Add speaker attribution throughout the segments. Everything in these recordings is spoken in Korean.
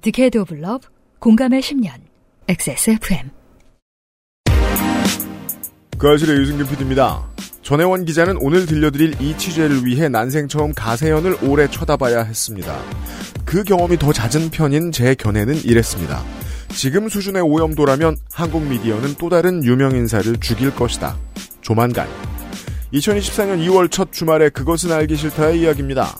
Speaker 1: Decade of Love 공감의 10년 XSFM
Speaker 2: 그알싫의 유승균 PD입니다. 전혜원 기자는 오늘 들려드릴 이 취재를 위해 난생 처음 가세연을 오래 쳐다봐야 했습니다. 그 경험이 더 잦은 편인 제 견해는 이랬습니다. 지금 수준의 오염도라면 한국 미디어는 또 다른 유명 인사를 죽일 것이다. 조만간. 2024년 2월 첫 주말에 그것은 알기 싫다의 이야기입니다.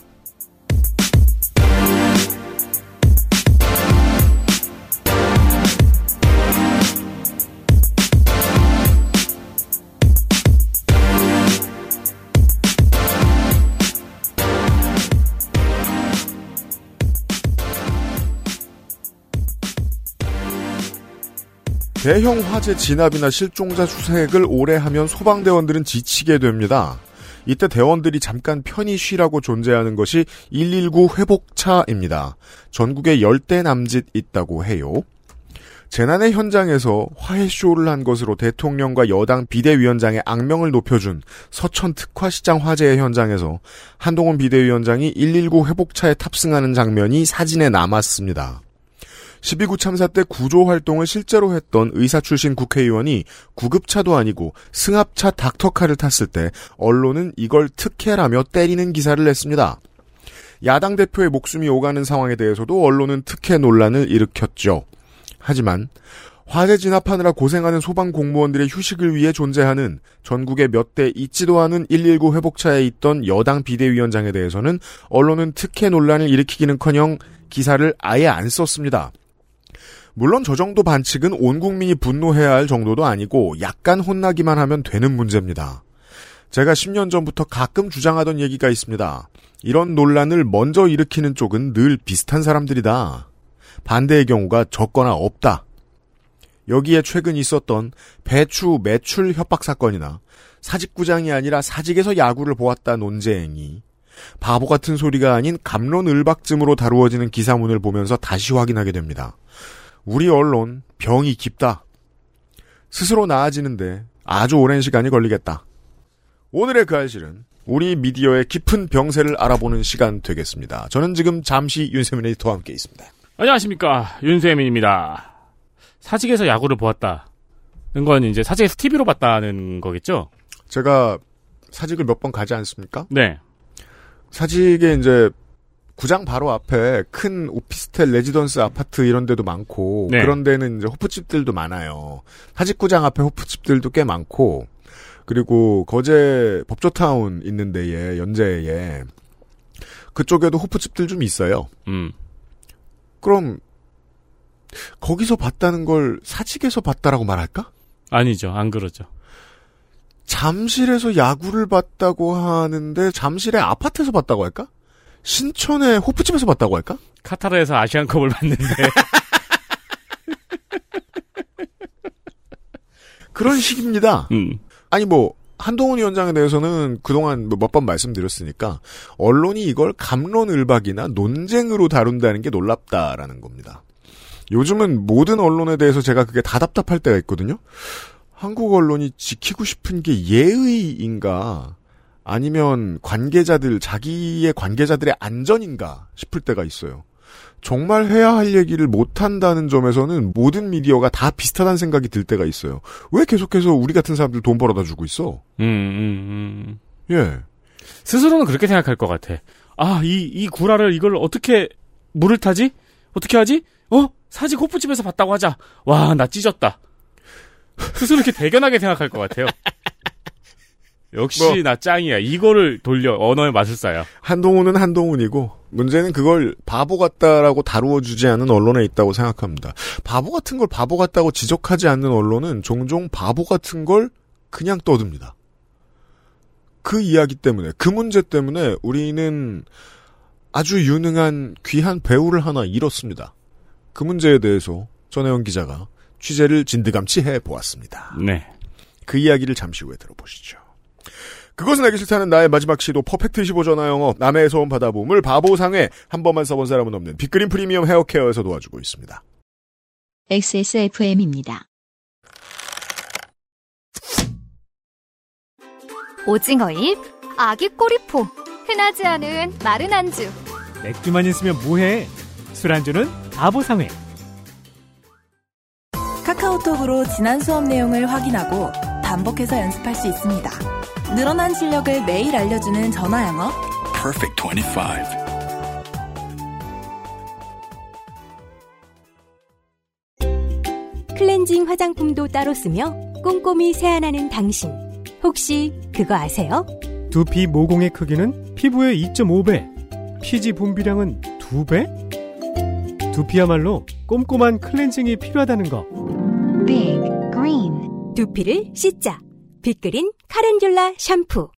Speaker 2: 대형 화재 진압이나 실종자 수색을 오래 하면 소방대원들은 지치게 됩니다. 이때 대원들이 잠깐 편히 쉬라고 존재하는 것이 119 회복차입니다. 전국에 열대 남짓 있다고 해요. 재난의 현장에서 화해쇼를 한 것으로 대통령과 여당 비대위원장의 악명을 높여준 서천 특화시장 화재의 현장에서 한동훈 비대위원장이 119 회복차에 탑승하는 장면이 사진에 남았습니다. 12구 참사 때 구조 활동을 실제로 했던 의사 출신 국회의원이 구급차도 아니고 승합차 닥터카를 탔을 때 언론은 이걸 특혜라며 때리는 기사를 냈습니다. 야당 대표의 목숨이 오가는 상황에 대해서도 언론은 특혜 논란을 일으켰죠. 하지만 화재 진압하느라 고생하는 소방 공무원들의 휴식을 위해 존재하는 전국의 몇 대 있지도 않은 119 회복차에 있던 여당 비대위원장에 대해서는 언론은 특혜 논란을 일으키기는커녕 기사를 아예 안 썼습니다. 물론 저 정도 반칙은 온 국민이 분노해야 할 정도도 아니고 약간 혼나기만 하면 되는 문제입니다. 제가 10년 전부터 가끔 주장하던 얘기가 있습니다. 이런 논란을 먼저 일으키는 쪽은 늘 비슷한 사람들이다. 반대의 경우가 적거나 없다. 여기에 최근 있었던 배추 매출 협박 사건이나 사직구장이 아니라 사직에서 야구를 보았다 논쟁이 바보 같은 소리가 아닌 감론을박쯤으로 다루어지는 기사문을 보면서 다시 확인하게 됩니다. 우리 언론 병이 깊다. 스스로 나아지는데 아주 오랜 시간이 걸리겠다. 오늘의 그 알실은 우리 미디어의 깊은 병세를 알아보는 시간 되겠습니다. 저는 지금 잠시 윤세민 에디터와 함께 있습니다.
Speaker 3: 안녕하십니까 윤세민입니다. 사직에서 야구를 보았다는 건 이제 사직에서 TV로 봤다는 거겠죠?
Speaker 2: 제가 사직을 몇 번 가지 않습니까?
Speaker 3: 네.
Speaker 2: 사직에 이제 구장 바로 앞에 큰 오피스텔 레지던스 아파트 이런 데도 많고
Speaker 3: 네.
Speaker 2: 그런 데는 이제 호프집들도 많아요. 사직구장 앞에 호프집들도 꽤 많고 그리고 거제 법조타운 있는 데에 연제에 그쪽에도 호프집들 좀 있어요.
Speaker 3: 음.
Speaker 2: 그럼 거기서 봤다는 걸 사직에서 봤다라고 말할까?
Speaker 3: 아니죠. 안 그러죠.
Speaker 2: 잠실에서 야구를 봤다고 하는데 잠실의 아파트에서 봤다고 할까? 신촌의 호프집에서 봤다고 할까?
Speaker 3: 카타르에서 아시안컵을 봤는데
Speaker 2: 그런 식입니다.
Speaker 3: 음.
Speaker 2: 아니 뭐 한동훈 위원장에 대해서는 그동안 뭐몇번 말씀드렸으니까 언론이 이걸 감론을박이나 논쟁으로 다룬다는 게 놀랍다라는 겁니다. 요즘은 모든 언론에 대해서 제가 그게 다 답답할 때가 있거든요. 한국 언론이 지키고 싶은 게 예의인가 아니면 관계자들 자기의 관계자들의 안전인가 싶을 때가 있어요. 정말 해야 할 얘기를 못 한다는 점에서는 모든 미디어가 다 비슷하다는 생각이 들 때가 있어요. 왜 계속해서 우리 같은 사람들 돈 벌어다 주고 있어?
Speaker 3: 음, 음, 음.
Speaker 2: 예.
Speaker 3: 스스로는 그렇게 생각할 것 같아. 아, 이, 이 구라를 이걸 어떻게 물을 타지? 어떻게 하지? 어? 사직 호프집에서 봤다고 하자. 와, 나 찢었다. 스스로 이렇게 대견하게 생각할 것 같아요. 역시
Speaker 2: 뭐.
Speaker 3: 나 짱이야. 이거를 돌려 언어의 마술사야.
Speaker 2: 한동훈은 한동훈이고 문제는 그걸 바보 같다라고 다루어 주지 않는 언론에 있다고 생각합니다. 바보 같은 걸 바보 같다고 지적하지 않는 언론은 종종 바보 같은 걸 그냥 떠듭니다. 그 이야기 때문에 그 문제 때문에 우리는 아주 유능한 귀한 배우를 하나 잃었습니다. 그 문제에 대해서 전혜원 기자가 취재를 진드감치 해 보았습니다.
Speaker 3: 네.
Speaker 2: 그 이야기를 잠시 후에 들어보시죠. 그것은 알기 싫다는 나의 마지막 시도 퍼펙트 15 전화 영어 남의 소원 받아봄을 바보상회 한 번만 써본 사람은 없는 빅그린 프리미엄 헤어케어에서 도와주고 있습니다.
Speaker 4: XSFM입니다.
Speaker 5: 오징어잎, 아기 꼬리포, 흔하지 않은 마른 안주.
Speaker 6: 맥주만 있으면 뭐해?
Speaker 4: 술안주는 아보상회
Speaker 5: 카카오톡으로 지난 수업 내용을 확인하고 반복해서 연습할 수 있습니다. 늘어난 실력을 매일 알려주는 전화 영어.
Speaker 6: Perfect 25.
Speaker 7: 클렌징 화장품도 따로 쓰며 꼼꼼히 세안하는 당신. 혹시 그거 아세요?
Speaker 4: 두피 모공의 크기는 피부의 2.5배, 피지 분비량은 2배? 두피야말로 꼼꼼한 클렌징이 필요하다는 거.
Speaker 7: Big Green. 두피를 씻자. 빅그린 카렌듈라 샴푸.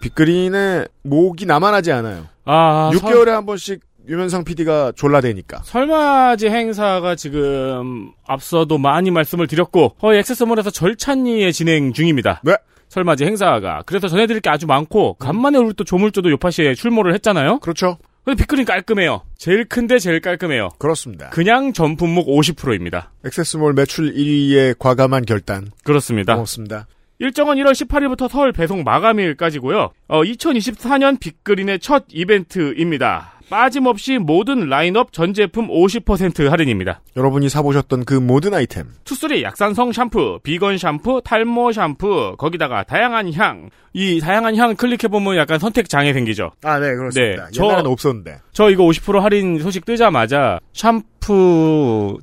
Speaker 2: 빅그린의 목이 나만하지 않아요.
Speaker 3: 아,
Speaker 2: 6개월에 한 번씩 유면상 PD가 졸라대니까.
Speaker 3: 설맞이 행사가 지금 앞서도 많이 말씀을 드렸고 거의 액세서몰에서 절찬리에 진행 중입니다.
Speaker 2: 네.
Speaker 3: 설맞이 행사가 그래서 전해드릴 게 아주 많고 간만에 우리 또 조물주도 요파시에 출몰을 했잖아요.
Speaker 2: 그렇죠.
Speaker 3: 근데 빅그린 깔끔해요. 제일 큰데 제일 깔끔해요.
Speaker 2: 그렇습니다.
Speaker 3: 그냥 전품목 50%입니다.
Speaker 2: 액세스몰 매출 1위의 과감한 결단.
Speaker 3: 그렇습니다.
Speaker 2: 고맙습니다.
Speaker 3: 일정은 1월 18일부터 서울 배송 마감일까지고요. 어, 2024년 빅그린의 첫 이벤트입니다. 빠짐없이 모든 라인업 전 제품 50% 할인입니다.
Speaker 2: 여러분이 사보셨던 그 모든 아이템.
Speaker 3: 투쓰리 약산성 샴푸, 비건 샴푸, 탈모 샴푸, 거기다가 다양한 향. 이 다양한 향 클릭해보면 약간 선택 장애 생기죠.
Speaker 2: 아, 네, 그렇습니다.
Speaker 3: 네, 저-
Speaker 2: 옛날에는 없었는데.
Speaker 3: 저 이거 50% 할인 소식 뜨자마자 샴푸,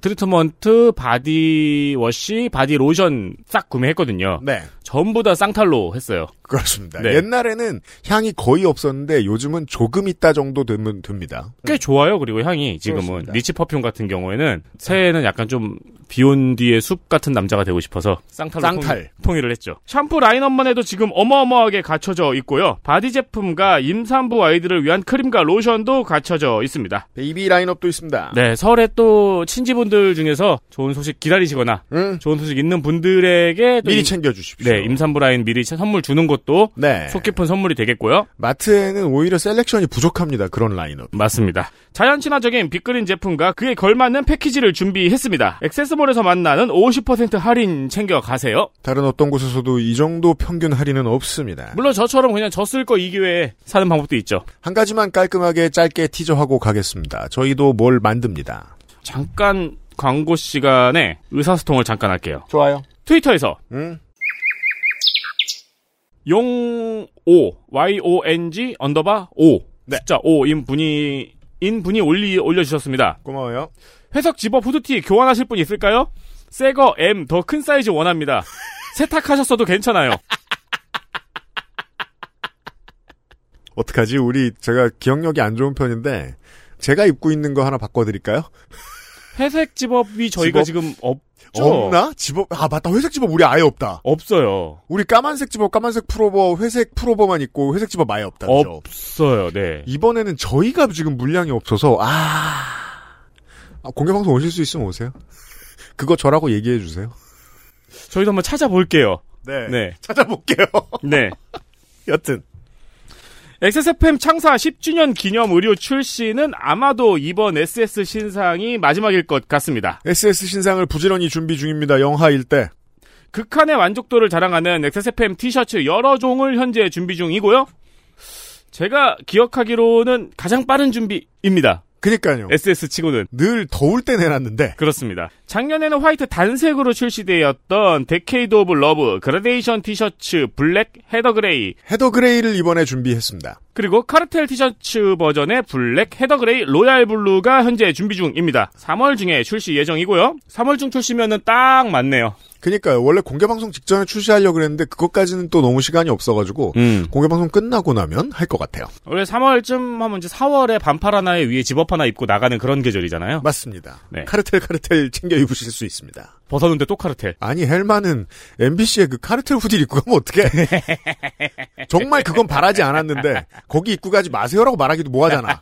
Speaker 3: 트리트먼트, 바디워시, 바디로션 싹 구매했거든요.
Speaker 2: 네.
Speaker 3: 전부 다 santal로 했어요.
Speaker 2: 그렇습니다.
Speaker 3: 네.
Speaker 2: 옛날에는 향이 거의 없었는데 요즘은 조금 있다 정도 되면 됩니다.
Speaker 3: 꽤 좋아요. 그리고 향이 지금은
Speaker 2: 그렇습니다.
Speaker 3: rich perfume 같은 경우에는 새해에는 약간 좀 비온 뒤에 숲 같은 남자가 되고 싶어서 santal로
Speaker 2: santal.
Speaker 3: 통, 통일을 했죠. 샴푸 라인업만 해도 지금 어마어마하게 갖춰져 있고요. 바디 제품과 임산부 아이들을 위한 크림과 로션도 갖춰져 있습니다.
Speaker 2: 베이비 라인업도 있습니다.
Speaker 3: 네, 설에 또 친지분들 중에서 좋은 소식 기다리시거나
Speaker 2: 응.
Speaker 3: 좋은 소식 있는 분들에게 또
Speaker 2: 미리
Speaker 3: 임-
Speaker 2: 챙겨 주십시오.
Speaker 3: 네, 임산부 라인 미리 선물 주는 것도
Speaker 2: 네.
Speaker 3: 속 깊은 선물이 되겠고요.
Speaker 2: 마트에는 오히려 selection이 부족합니다. 그런 라인업.
Speaker 3: 맞습니다. 자연 친화적인 빅그린 제품과 그에 걸맞는 패키지를 준비했습니다. XS몰에서 만나는 50% 할인 챙겨 가세요.
Speaker 2: 다른 어떤 곳에서도 이 정도 평균 할인은 없습니다.
Speaker 3: 물론 저처럼 그냥 저 쓸 거 이 기회에 사는 방법도 있죠.
Speaker 2: 한 가지만 깔끔하게 짧게 티저하고 가겠습니다. 저희도 뭘 만듭니다.
Speaker 3: 잠깐 광고 시간에 의사소통을 잠깐 할게요.
Speaker 2: 좋아요.
Speaker 3: 트위터에서
Speaker 2: 응?
Speaker 3: 용5 Y-O-N-G 언더바 5 숫자 5인 분이 인 분이 올리 올려주셨습니다.
Speaker 2: 고마워요.
Speaker 3: 회석 집업 후드티 교환하실 분 있을까요? 새거 M 더 큰 사이즈 원합니다. 세탁하셨어도 괜찮아요.
Speaker 2: 어떡하지? 우리 제가 기억력이 안 좋은 편인데 제가 입고 있는 거 하나 바꿔드릴까요?
Speaker 3: 회색 zip-up이 저희가
Speaker 2: 집업?
Speaker 3: 지금 없죠.
Speaker 2: 없나? 집업 아 맞다 회색 집업 우리 아예 없다.
Speaker 3: 없어요.
Speaker 2: 우리 까만색 집업 까만색 풀오버 회색 풀오버만 있고 회색 집업 아예 없다.
Speaker 3: 없어요. 네.
Speaker 2: 이번에는 저희가 지금 물량이 없어서 아, 아, 공개 방송 오실 수 있으면 오세요. 그거 저라고 얘기해 주세요.
Speaker 3: 저희도 한번 찾아볼게요.
Speaker 2: 네.
Speaker 3: 네.
Speaker 2: 찾아볼게요.
Speaker 3: 네.
Speaker 2: 여튼
Speaker 3: XSFM 창사 10주년 기념 의류 출시는 아마도 이번 SS 신상이 마지막일 것 같습니다.
Speaker 2: SS 신상을 부지런히 준비 중입니다. 영하일 때.
Speaker 3: 극한의 만족도를 자랑하는 XSFM 티셔츠 여러 종을 현재 준비 중이고요. 제가 기억하기로는 가장 빠른 준비입니다.
Speaker 2: 그니까요.
Speaker 3: SS 치고는.
Speaker 2: 늘 더울 때 내놨는데
Speaker 3: 그렇습니다. 작년에는 화이트 단색으로 출시되었던 Decade of Love 그라데이션 티셔츠 블랙
Speaker 2: heather grey heather grey를 이번에 준비했습니다.
Speaker 3: 그리고 카르텔 티셔츠 버전의 블랙 heather grey royal blue가 현재 준비 중입니다. 3월 중에 출시 예정이고요. 3월 중 출시면은 딱 맞네요.
Speaker 2: 그니까요. 원래 공개 방송 직전에 출시하려고 그랬는데 그것까지는 또 너무 시간이 없어가지고
Speaker 3: 음.
Speaker 2: 공개 방송 끝나고 나면 할 것 같아요.
Speaker 3: 원래 3월쯤 하면 이제 4월에 반팔 하나에 위에 집업 하나 입고 나가는 그런 계절이잖아요.
Speaker 2: 맞습니다.
Speaker 3: 네.
Speaker 2: 카르텔 카르텔 챙겨 입으실 수 있습니다.
Speaker 3: 벗었는데 또 카르텔.
Speaker 2: 아니 헬마는 MBC의 그 카르텔 후디 입고 가면 어떡해? 정말 그건 바라지 않았는데 거기 입고 가지 마세요라고 말하기도 뭐하잖아.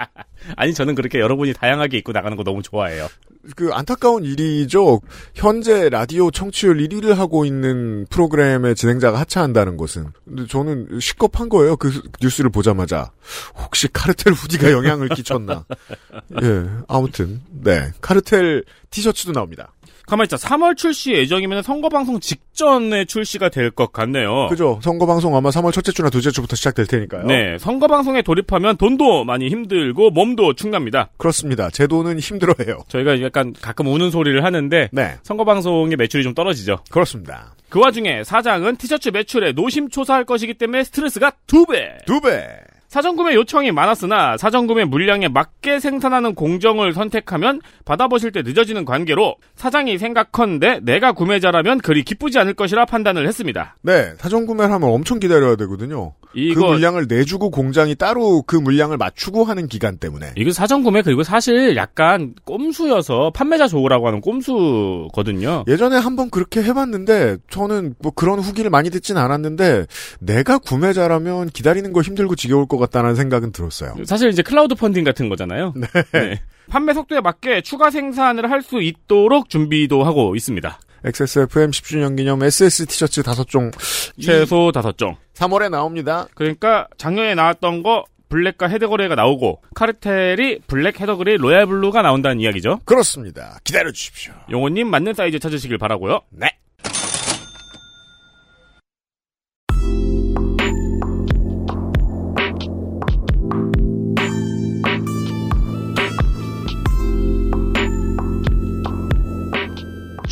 Speaker 3: 아니 저는 그렇게 여러분이 다양하게 입고 나가는 거 너무 좋아해요.
Speaker 2: 그 안타까운 일이죠. 현재 라디오 청취율 1위를 하고 있는 프로그램의 진행자가 하차한다는 것은. 근데 저는 식겁한 거예요. 그 뉴스를 보자마자. 혹시 카르텔 후디가 영향을 끼쳤나. 예, 아무튼. 네. 카르텔 티셔츠도 나옵니다.
Speaker 3: 가만히 있자. 3월 출시 예정이면 선거 방송 직전에 출시가 될 것 같네요.
Speaker 2: 그죠. 선거 방송 아마 3월 첫째 주나 둘째 주부터 시작될 테니까요.
Speaker 3: 네. 선거 방송에 돌입하면 돈도 많이 힘들고 몸도 축납니다.
Speaker 2: 그렇습니다. 제 돈은 힘들어해요.
Speaker 3: 저희가 약간 가끔 우는 소리를 하는데
Speaker 2: 네.
Speaker 3: 선거 방송의 매출이 좀 떨어지죠.
Speaker 2: 그렇습니다.
Speaker 3: 그 와중에 사장은 티셔츠 매출에 노심초사할 것이기 때문에 스트레스가 두 배.
Speaker 2: 두 배.
Speaker 3: 사전구매 요청이 많았으나 사전구매 물량에 맞게 생산하는 공정을 선택하면 받아보실 때 늦어지는 관계로 사장이 생각컨대 내가 구매자라면 그리 기쁘지 않을 것이라 판단을 했습니다.
Speaker 2: 네. 사전 구매를 하면 엄청 기다려야 되거든요. 그
Speaker 3: 이거
Speaker 2: 물량을 내주고 공장이 따로 그 물량을 맞추고 하는 기간 때문에.
Speaker 3: 이거 사전구매 그리고 사실 약간 꼼수여서 판매자 좋으라고 하는 꼼수거든요.
Speaker 2: 예전에 한번 그렇게 해봤는데 저는 뭐 그런 후기를 많이 듣진 않았는데 내가 구매자라면 기다리는 거 힘들고 지겨울 것 같다는 생각은 들었어요.
Speaker 3: 사실 이제 클라우드 펀딩 같은 거잖아요. 네. 판매 속도에 맞게 추가 생산을 할 수 있도록 준비도 하고 있습니다.
Speaker 2: XSFM 10주년 기념 SS 티셔츠 5종
Speaker 3: 최소 다섯 종.
Speaker 2: 3월에 나옵니다.
Speaker 3: 그러니까 작년에 나왔던 거 블랙과 heather grey가 나오고 카르텔이 블랙 heather grey royal blue가 나온다는 이야기죠.
Speaker 2: 그렇습니다. 기다려 주십시오.
Speaker 3: 용오님 맞는 사이즈 찾으시길 바라고요.
Speaker 2: 네.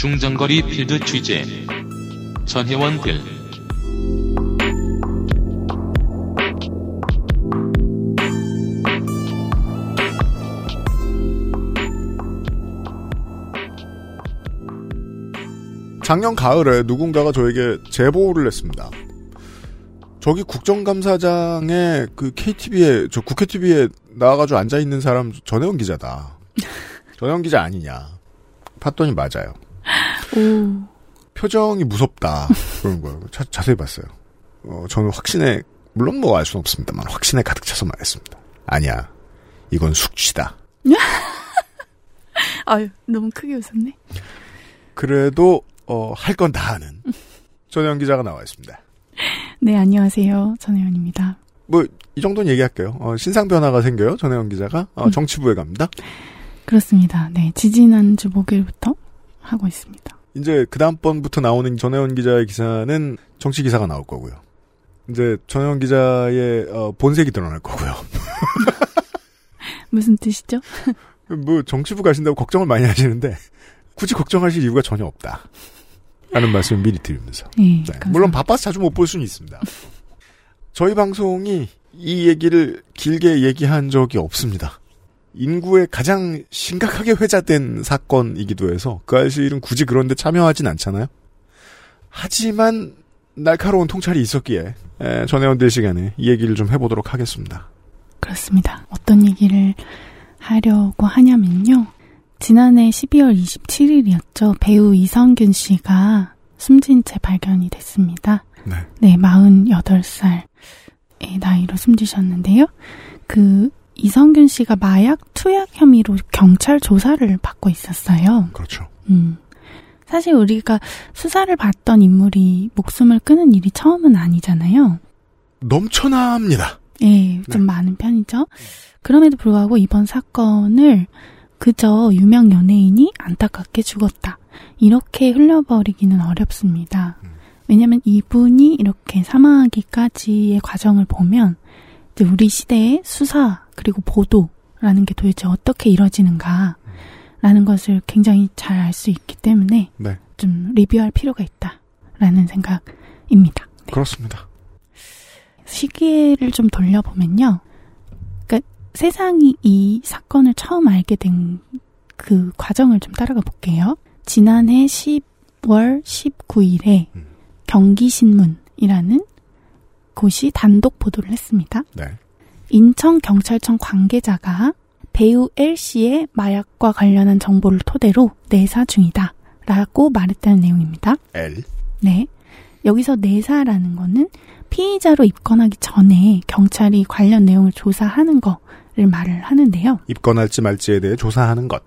Speaker 8: 중장거리 필드 취재 전혜원 글
Speaker 2: 작년 가을에 누군가가 저에게 제보를 했습니다. 저기 국정감사장에 그 KTV에 저 국회 TV에 나와가지고 앉아 있는 사람 전혜원 기자다. 전혜원 기자 아니냐? 봤더니 맞아요.
Speaker 9: 오.
Speaker 2: 표정이 무섭다 그런 거예요. 자, 자세히 봤어요. 어, 저는 확신에 물론 뭐 알 수는 없습니다만 확신에 가득 차서 말했습니다. 아니야, 이건 숙취다.
Speaker 9: 아유, 너무 크게 웃었네.
Speaker 2: 그래도 어, 할 건 다 하는 전혜원 기자가 나와 있습니다.
Speaker 9: 네, 안녕하세요. 전혜연입니다.
Speaker 2: 뭐 이 정도는 얘기할게요. 어, 신상 변화가 생겨요. 전혜원 기자가 어,
Speaker 9: 음.
Speaker 2: 정치부에 갑니다.
Speaker 9: 그렇습니다. 네, 지지난주 목요일부터 하고 있습니다.
Speaker 2: 이제 그 다음번부터 나오는 전혜원 기자의 기사는 정치 기사가 나올 거고요. 이제 전혜원 기자의 어, 본색이 드러날 거고요.
Speaker 9: 무슨 뜻이죠?
Speaker 2: 뭐 정치부 가신다고 걱정을 많이 하시는데 굳이 걱정하실 이유가 전혀 없다. 라는 말씀을 미리 드리면서.
Speaker 9: 네,
Speaker 2: 네,
Speaker 9: 감사합니다.
Speaker 2: 물론 바빠서 자주 못 볼 수는 있습니다. 저희 방송이 이 얘기를 길게 얘기한 적이 없습니다. 인구에 가장 심각하게 회자된 사건이기도 해서 그 아실은 굳이 그런데 참여하진 않잖아요. 하지만 날카로운 통찰이 있었기에 에, 전혜원들 시간에 이 얘기를 좀 해보도록 하겠습니다.
Speaker 9: 그렇습니다. 어떤 얘기를 하려고 하냐면요. 지난해 12월 27일이었죠. 배우 이성균 씨가 숨진 채 발견이 됐습니다.
Speaker 2: 네.
Speaker 9: 네, 48살의 나이로 숨지셨는데요. 그 이성균 씨가 마약 투약 혐의로 경찰 조사를 받고 있었어요.
Speaker 2: 그렇죠.
Speaker 9: 음. 사실 우리가 수사를 받던 인물이 목숨을 끊은 일이 처음은 아니잖아요.
Speaker 2: 넘쳐납니다.
Speaker 9: 예, 좀
Speaker 2: 네.
Speaker 9: 많은 편이죠. 그럼에도 불구하고 이번 사건을 그저 유명 연예인이 안타깝게 죽었다. 이렇게 흘려버리기는 어렵습니다. 왜냐면 이분이 이렇게 사망하기까지의 과정을 보면 우리 시대의 수사 그리고 보도라는 게 도대체 어떻게 이뤄지는가 라는 것을 굉장히 잘 알 수 있기 때문에
Speaker 2: 네.
Speaker 9: 좀 리뷰할 필요가 있다라는 생각입니다. 네.
Speaker 2: 그렇습니다.
Speaker 9: 시기를 좀 돌려보면요. 그러니까 세상이 이 사건을 처음 알게 된 그 과정을 좀 따라가 볼게요. 지난해 10월 19일에
Speaker 2: 음.
Speaker 9: 경기신문이라는 곳이 단독 보도를 했습니다.
Speaker 2: 네.
Speaker 9: 인천경찰청 관계자가 배우 L씨의 마약과 관련한 정보를 토대로 내사 중이다. 라고 말했다는 내용입니다.
Speaker 2: L.
Speaker 9: 네. 여기서 내사라는 거는 피의자로 입건하기 전에 경찰이 관련 내용을 조사하는 거를 말을 하는데요.
Speaker 2: 입건할지 말지에 대해 조사하는 것.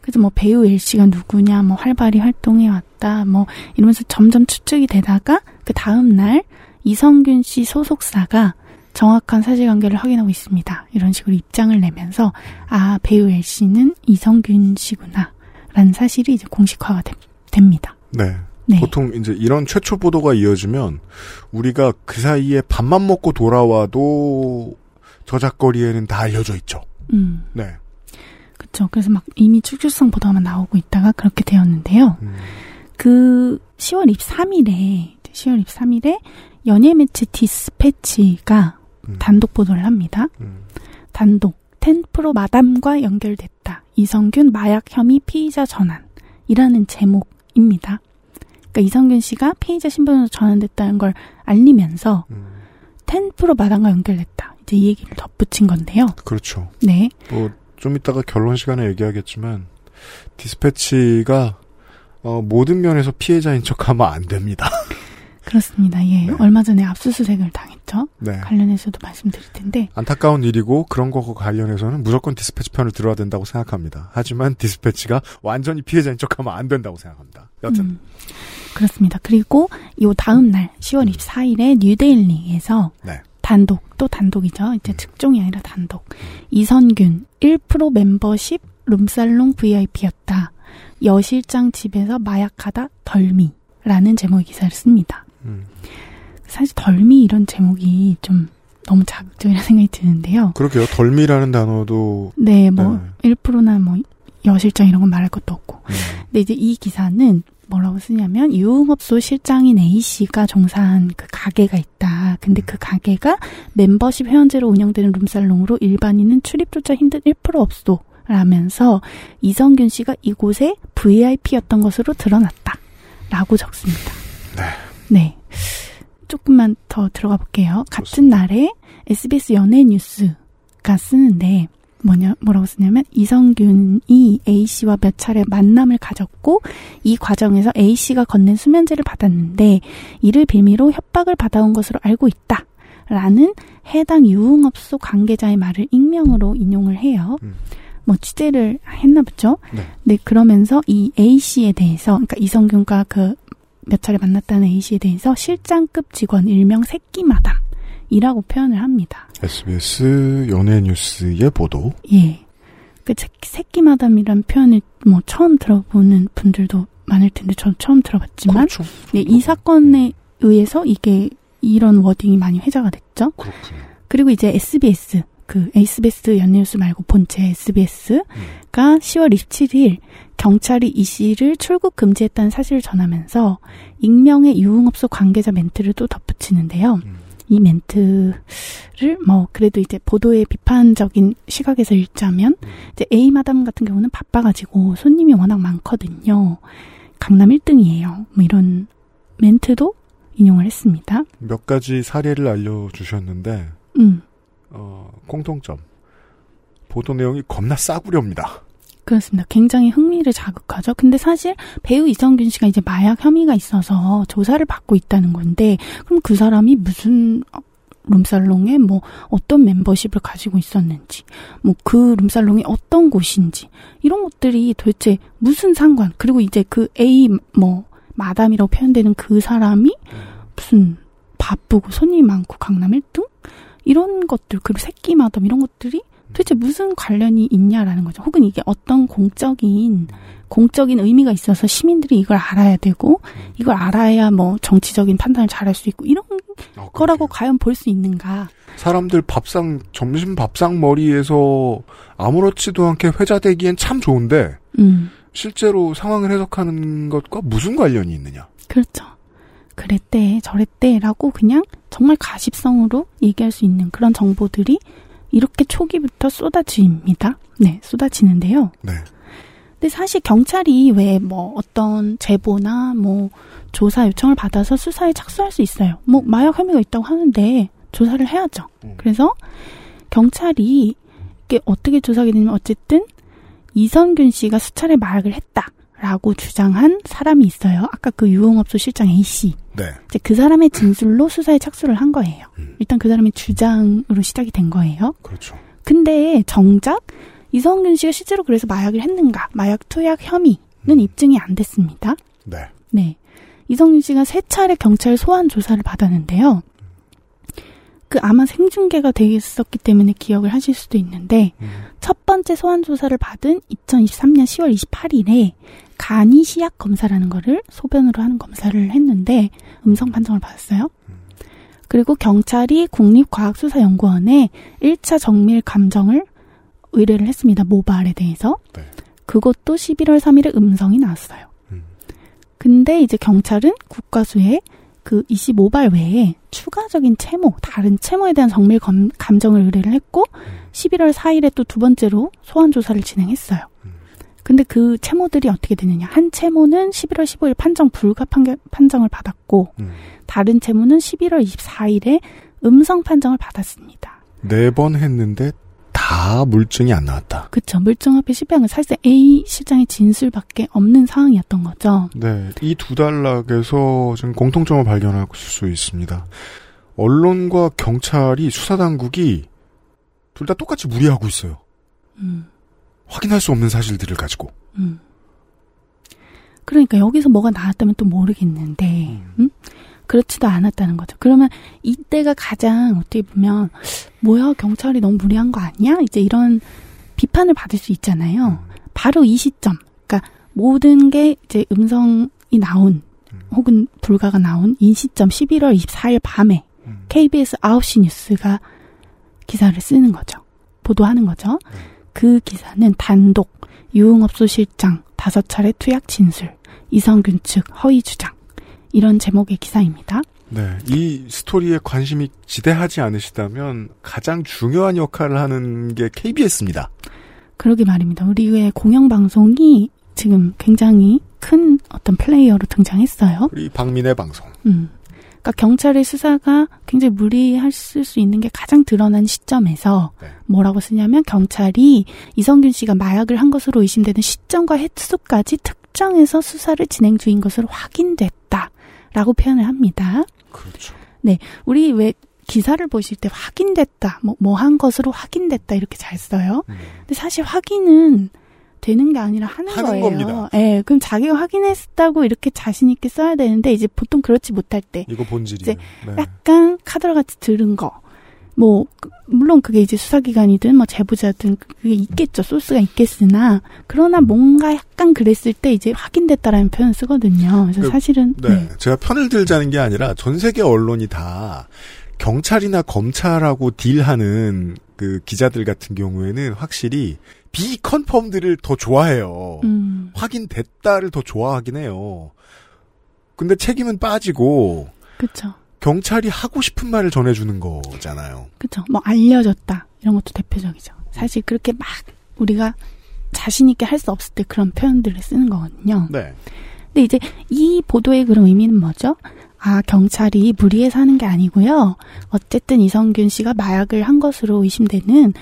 Speaker 9: 그래서 뭐 배우 L씨가 누구냐, 뭐 활발히 활동해왔다, 뭐 이러면서 점점 추측이 되다가 그 다음날 이성균 씨 소속사가 정확한 사실관계를 확인하고 있습니다. 이런 식으로 입장을 내면서 아 배우 L씨는 이성균 씨구나 라는 사실이 이제 공식화가 되- 됩니다.
Speaker 2: 네.
Speaker 9: 네.
Speaker 2: 보통 이제 이런 최초 보도가 이어지면 우리가 그 사이에 밥만 먹고 돌아와도 저작거리에는 다 알려져 있죠.
Speaker 9: 음,
Speaker 2: 네.
Speaker 9: 그쵸. 그래서 막 이미 축출성 보도만 나오고 있다가 그렇게 되었는데요.
Speaker 2: 음.
Speaker 9: 그 10월 23일에 10월 23일에 연예 매체 디스패치가
Speaker 2: 음.
Speaker 9: 단독 보도를 합니다.
Speaker 2: 음.
Speaker 9: 단독 10프로 마담과 연결됐다. 이성균 마약 혐의 피의자 전환이라는 제목입니다. 그러니까 이성균 씨가 피의자 신분으로 전환됐다는 걸 알리면서
Speaker 2: 음.
Speaker 9: 10프로 마담과 연결됐다. 이제 이 얘기를 덧붙인 건데요.
Speaker 2: 그렇죠.
Speaker 9: 네.
Speaker 2: 뭐 좀 이따가 결론 시간에 얘기하겠지만 디스패치가 어, 모든 면에서 피해자인 척하면 안 됩니다.
Speaker 9: 그렇습니다. 예.
Speaker 2: 네.
Speaker 9: 얼마 전에 압수수색을 당했죠.
Speaker 2: 네.
Speaker 9: 관련해서도 말씀드릴 텐데.
Speaker 2: 안타까운 일이고 그런 거과 관련해서는 무조건 디스패치 편을 들어야 된다고 생각합니다. 하지만 디스패치가 완전히 피해자인 척하면 안 된다고 생각합니다. 여튼
Speaker 9: 음, 그렇습니다. 그리고 요 다음 날 10월 24일에 뉴데일리에서
Speaker 2: 네.
Speaker 9: 단독 또 단독이죠. 이제 특종이 아니라 단독. 이선균 1% 멤버십 룸살롱 VIP였다. 여실장 집에서 마약하다 덜미 라는 제목의 기사를 씁니다.
Speaker 2: 음.
Speaker 9: 사실 덜미 이런 제목이 좀 너무 자극적이라는 생각이 드는데요.
Speaker 2: 그렇게요. 덜미라는 단어도
Speaker 9: 네, 뭐 1%나 뭐 여실장 이런 건 말할 것도 없고. 근데 이제 이 기사는 뭐라고 쓰냐면 유흥업소 실장인 A 씨가 종사한 그 가게가 있다. 근데 그 가게가 멤버십 회원제로 운영되는 룸살롱으로 일반인은 출입조차 힘든 1% 업소. 라면서 이성균 씨가 이곳에 VIP였던 것으로 드러났다. 라고 적습니다. 네. 조금만 더 들어가 볼게요. 같은 날에 SBS 연예 뉴스가 쓰는데 뭐냐 뭐라고 쓰냐면 이성균이 A 씨와 몇 차례 만남을 가졌고 이 과정에서 A 씨가 건넨 수면제를 받았는데 이를 빌미로 협박을 받아온 것으로 알고 있다. 라는 해당 유흥업소 관계자의 말을 익명으로 인용을 해요. 뭐 취재를 했나 보죠.
Speaker 2: 네.
Speaker 9: 네, 그러면서 이 A 씨에 대해서 그러니까 이성균과 그 몇 차례 만났다는 A 씨에 대해서 실장급 직원 일명 새끼마담이라고 표현을 합니다.
Speaker 2: SBS 연예뉴스의 보도.
Speaker 9: 예. 그 새- 새끼마담이란 표현을 뭐 처음 들어보는 분들도 많을 텐데 저도 처음 들어봤지만
Speaker 2: 그렇죠.
Speaker 9: 네, 이 사건에 의해서 이게 이런 워딩이 많이 회자가 됐죠.
Speaker 2: 그렇군요.
Speaker 9: 그리고 이제 SBS 그 SBS 연예뉴스 말고 본체 SBS가 10월 27일 경찰이 이 씨를 출국 금지했다는 사실을 전하면서 익명의 유흥업소 관계자 멘트를 또 덧붙이는데요. 이 멘트를 뭐 그래도 이제 보도의 비판적인 시각에서 읽자면 이제 A 마담 같은 경우는 바빠가지고 손님이 워낙 많거든요. 강남 1등이에요. 뭐 이런 멘트도 인용을 했습니다.
Speaker 2: 몇 가지 사례를 알려주셨는데
Speaker 9: 음.
Speaker 2: 어, 공통점. 보도 내용이 겁나 싸구려입니다.
Speaker 9: 그렇습니다. 굉장히 흥미를 자극하죠. 근데 사실 배우 이성균 씨가 이제 마약 혐의가 있어서 조사를 받고 있다는 건데, 그럼 그 사람이 무슨 어, 룸살롱에 뭐 어떤 멤버십을 가지고 있었는지, 뭐 그 룸살롱이 어떤 곳인지, 이런 것들이 도대체 무슨 상관, 그리고 이제 그 A 뭐 마담이라고 표현되는 그 사람이 무슨 바쁘고 손님이 많고 강남 1등? 이런 것들, 그리고 새끼 마담 이런 것들이 도대체 무슨 관련이 있냐라는 거죠. 혹은 이게 어떤 공적인 공적인 의미가 있어서 시민들이 이걸 알아야 되고 이걸 알아야 뭐 정치적인 판단을 잘할 수 있고 이런 거라고 과연 볼 수 있는가?
Speaker 2: 사람들 밥상 점심 밥상 머리에서 아무렇지도 않게 회자되기엔 참 좋은데
Speaker 9: 음,
Speaker 2: 실제로 상황을 해석하는 것과 무슨 관련이 있느냐?
Speaker 9: 그렇죠. 그랬대, 저랬대라고 그냥 정말 가십성으로 얘기할 수 있는 그런 정보들이 이렇게 초기부터 쏟아집니다. 네, 쏟아지는데요.
Speaker 2: 네.
Speaker 9: 근데 사실 경찰이 왜 뭐 어떤 제보나 뭐 조사 요청을 받아서 수사에 착수할 수 있어요. 뭐 마약 혐의가 있다고 하는데 조사를 해야죠. 그래서 경찰이 이게 어떻게 조사하게 되냐면 어쨌든 이선균 씨가 수차례 마약을 했다 라고 주장한 사람이 있어요. 아까 그 유흥업소 실장 A 씨.
Speaker 2: 네.
Speaker 9: 이제 그 사람의 진술로 수사에 착수를 한 거예요. 일단 그 사람의 주장으로 시작이 된 거예요.
Speaker 2: 그렇죠.
Speaker 9: 근데 정작 이성균 씨가 실제로 그래서 마약을 했는가, 마약 투약 혐의는 입증이 안 됐습니다.
Speaker 2: 네.
Speaker 9: 네. 이성균 씨가 세 차례 경찰 소환 조사를 받았는데요. 그 아마 생중계가 되었었기 때문에 기억을 하실 수도 있는데
Speaker 2: 음.
Speaker 9: 첫 번째 소환 조사를 받은 2023년 10월 28일에 간이 시약 검사라는 거를 소변으로 하는 검사를 했는데 음성 판정을 받았어요. 그리고 경찰이 국립과학수사연구원에 1차 정밀 감정을 의뢰를 했습니다. 모발에 대해서.
Speaker 2: 네.
Speaker 9: 그것도 11월 3일에 음성이 나왔어요.
Speaker 2: 음.
Speaker 9: 근데 이제 경찰은 국가수에 그 이씨 모발 외에 추가적인 채모, 다른 채모에 대한 정밀 검- 감정을 의뢰를 했고 11월 4일에 또 두 번째로 소환 조사를 진행했어요. 근데 그 채모들이 어떻게 되느냐? 한 채모는 11월 15일 판정 불가 판결, 판정을 받았고
Speaker 2: 음.
Speaker 9: 다른 채모는 11월 24일에 음성 판정을 받았습니다.
Speaker 2: 네 번 했는데 다 물증이 안 나왔다.
Speaker 9: 그쵸. 물증 앞에 실패한 건 사실상 A 실장의 진술밖에 없는 상황이었던 거죠.
Speaker 2: 네, 이 두 단락에서 지금 공통점을 발견할 수 있습니다. 언론과 경찰이 수사당국이 둘 다 똑같이 무리하고 있어요.
Speaker 9: 음,
Speaker 2: 확인할 수 없는 사실들을 가지고.
Speaker 9: 음. 그러니까 여기서 뭐가 나왔다면 또 모르겠는데, 음? 그렇지도 않았다는 거죠. 그러면 이때가 가장 어떻게 보면, 뭐야, 경찰이 너무 무리한 거 아니야? 이제 이런 비판을 받을 수 있잖아요. 바로 이 시점. 그러니까 모든 게 이제 음성이 나온, 혹은 불가가 나온 이 시점 11월 24일 밤에 KBS 9시 뉴스가 기사를 쓰는 거죠. 보도하는 거죠. 그 기사는 단독, 유흥업소 실장, 다섯 차례 투약 진술, 이성균 측 허위 주장. 이런 제목의 기사입니다.
Speaker 2: 네, 이 스토리에 관심이 지대하지 않으시다면 가장 중요한 역할을 하는 게 KBS입니다.
Speaker 9: 그러게 말입니다. 우리의 공영방송이 지금 굉장히 큰 어떤 플레이어로 등장했어요.
Speaker 2: 우리 박민의 방송.
Speaker 9: 음. 그러니까 경찰의 수사가 굉장히 무리했을 수 있는 게 가장 드러난 시점에서
Speaker 2: 네.
Speaker 9: 뭐라고 쓰냐면 경찰이 이성균 씨가 마약을 한 것으로 의심되는 시점과 횟수까지 특정해서 수사를 진행 중인 것으로 확인됐다라고 표현을 합니다.
Speaker 2: 그렇죠.
Speaker 9: 네, 우리 왜 기사를 보실 때 확인됐다, 뭐 뭐 한 것으로 확인됐다 이렇게 잘 써요. 근데 사실 확인은 되는 게 아니라 하는,
Speaker 2: 하는
Speaker 9: 거예요.
Speaker 2: 겁니다.
Speaker 9: 예, 그럼 자기가 확인했다고 이렇게 자신 있게 써야 되는데 이제 보통 그렇지 못할 때
Speaker 2: 이거 본질이에요.
Speaker 9: 이제
Speaker 2: 네.
Speaker 9: 약간 카드라 같이 들은 거. 뭐 그- 물론 그게 이제 수사기관이든 뭐 제보자든 그게 있겠죠 소스가 있겠으나 그러나 뭔가 약간 그랬을 때 이제 확인됐다라는 표현 을 쓰거든요. 그래서
Speaker 2: 그-
Speaker 9: 사실은
Speaker 2: 네, 제가 편을 들자는 게 아니라 전 세계 언론이 다 경찰이나 검찰하고 딜하는 그 기자들 같은 경우에는 확실히 비컨펌들을 더 좋아해요.
Speaker 9: 음,
Speaker 2: 확인됐다를 더 좋아하긴 해요. 근데 책임은 빠지고
Speaker 9: 그렇죠.
Speaker 2: 경찰이 하고 싶은 말을 전해주는 거잖아요.
Speaker 9: 그쵸. 뭐 알려졌다. 이런 것도 대표적이죠. 사실 그렇게 막 우리가 자신있게 할 수 없을 때 그런 표현들을 쓰는 거거든요.
Speaker 2: 네.
Speaker 9: 근데 이제 이 보도의 그런 의미는 뭐죠? 아, 경찰이 무리해서 하는 게 아니고요. 어쨌든 이성균 씨가 마약을 한 것으로 의심되는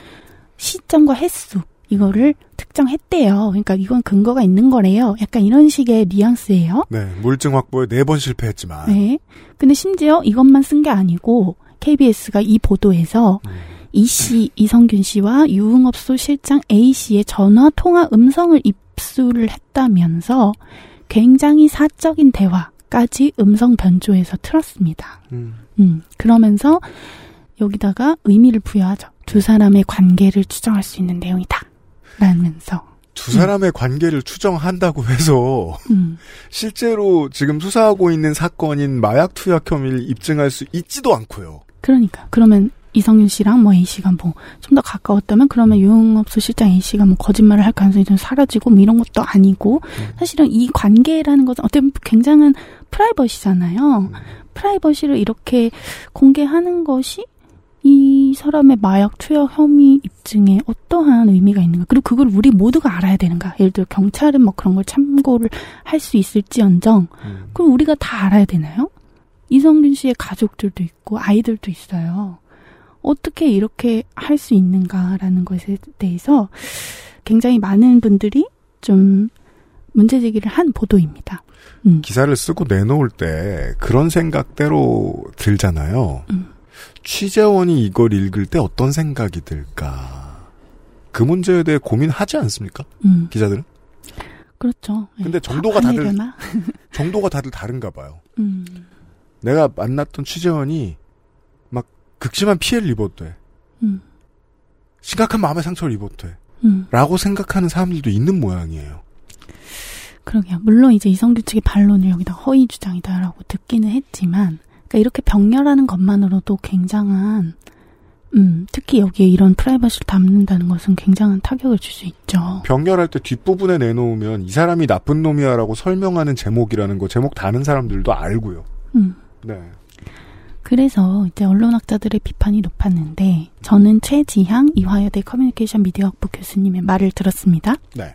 Speaker 9: 시점과 횟수, 이거를 특정했대요. 그러니까 이건 근거가 있는 거래요. 약간 이런 식의 뉘앙스예요.
Speaker 2: 네, 물증 확보에 네 번 실패했지만.
Speaker 9: 네. 근데 심지어 이것만 쓴 게 아니고 KBS가 이 보도에서 이 씨, 이성균 씨와 유흥업소 실장 A 씨의 전화 통화 음성을 입수를 했다면서 굉장히 사적인 대화까지 음성 변조해서 틀었습니다.
Speaker 2: 음.
Speaker 9: 음, 그러면서 여기다가 의미를 부여하죠. 두 사람의 관계를 추정할 수 있는 내용이다. 라면서.
Speaker 2: 두 사람의 관계를 추정한다고 해서
Speaker 9: 음,
Speaker 2: 실제로 지금 수사하고 있는 사건인 마약 투약 혐의를 입증할 수 있지도 않고요.
Speaker 9: 그러니까. 그러면 이성윤 씨랑 뭐 A 씨가 뭐 좀 더 가까웠다면 그러면 유흥업소 실장 A 씨가 뭐 거짓말을 할 가능성이 좀 사라지고 뭐 이런 것도 아니고 사실은 이 관계라는 것은 어떻게 보면 굉장한 프라이버시잖아요. 프라이버시를 이렇게 공개하는 것이 이 사람의 마약 투약 혐의 입증에 어떠한 의미가 있는가. 그리고 그걸 우리 모두가 알아야 되는가. 예를 들어 경찰은 뭐 그런 걸 참고를 할 수 있을지언정 그럼 우리가 다 알아야 되나요? 이성균 씨의 가족들도 있고 아이들도 있어요. 어떻게 이렇게 할 수 있는가라는 것에 대해서 굉장히 많은 분들이 좀 문제 제기를 한 보도입니다. 음.
Speaker 2: 기사를 쓰고 내놓을 때 그런 생각대로 들잖아요.
Speaker 9: 음.
Speaker 2: 취재원이 이걸 읽을 때 어떤 생각이 들까? 그 문제에 대해 고민하지 않습니까?
Speaker 9: 음.
Speaker 2: 기자들은?
Speaker 9: 그렇죠. 예.
Speaker 2: 근데 정도가
Speaker 9: 화-
Speaker 2: 다들? 정도가 다들 다른가 봐요.
Speaker 9: 음.
Speaker 2: 내가 만났던 취재원이 막 극심한 피해를 입어도 돼.
Speaker 9: 음.
Speaker 2: 심각한 마음의 상처를 입어도 돼.
Speaker 9: 음.
Speaker 2: 라고 생각하는 사람들도 있는 모양이에요.
Speaker 9: 그러게요. 물론 이제 이성규 측의 반론을 여기다 허위 주장이다라고 듣기는 했지만, 그러니까 이렇게 병렬하는 것만으로도 굉장한, 음, 특히 여기에 이런 프라이버시를 담는다는 것은 굉장한 타격을 줄 수 있죠.
Speaker 2: 병렬할 때 뒷부분에 내놓으면 이 사람이 나쁜 놈이야라고 설명하는 제목이라는 거 제목 다는 사람들도 알고요.
Speaker 9: 음.
Speaker 2: 네.
Speaker 9: 그래서 이제 언론학자들의 비판이 높았는데, 저는 최지향 이화여대 커뮤니케이션 미디어학부 교수님의 말을 들었습니다.
Speaker 2: 네.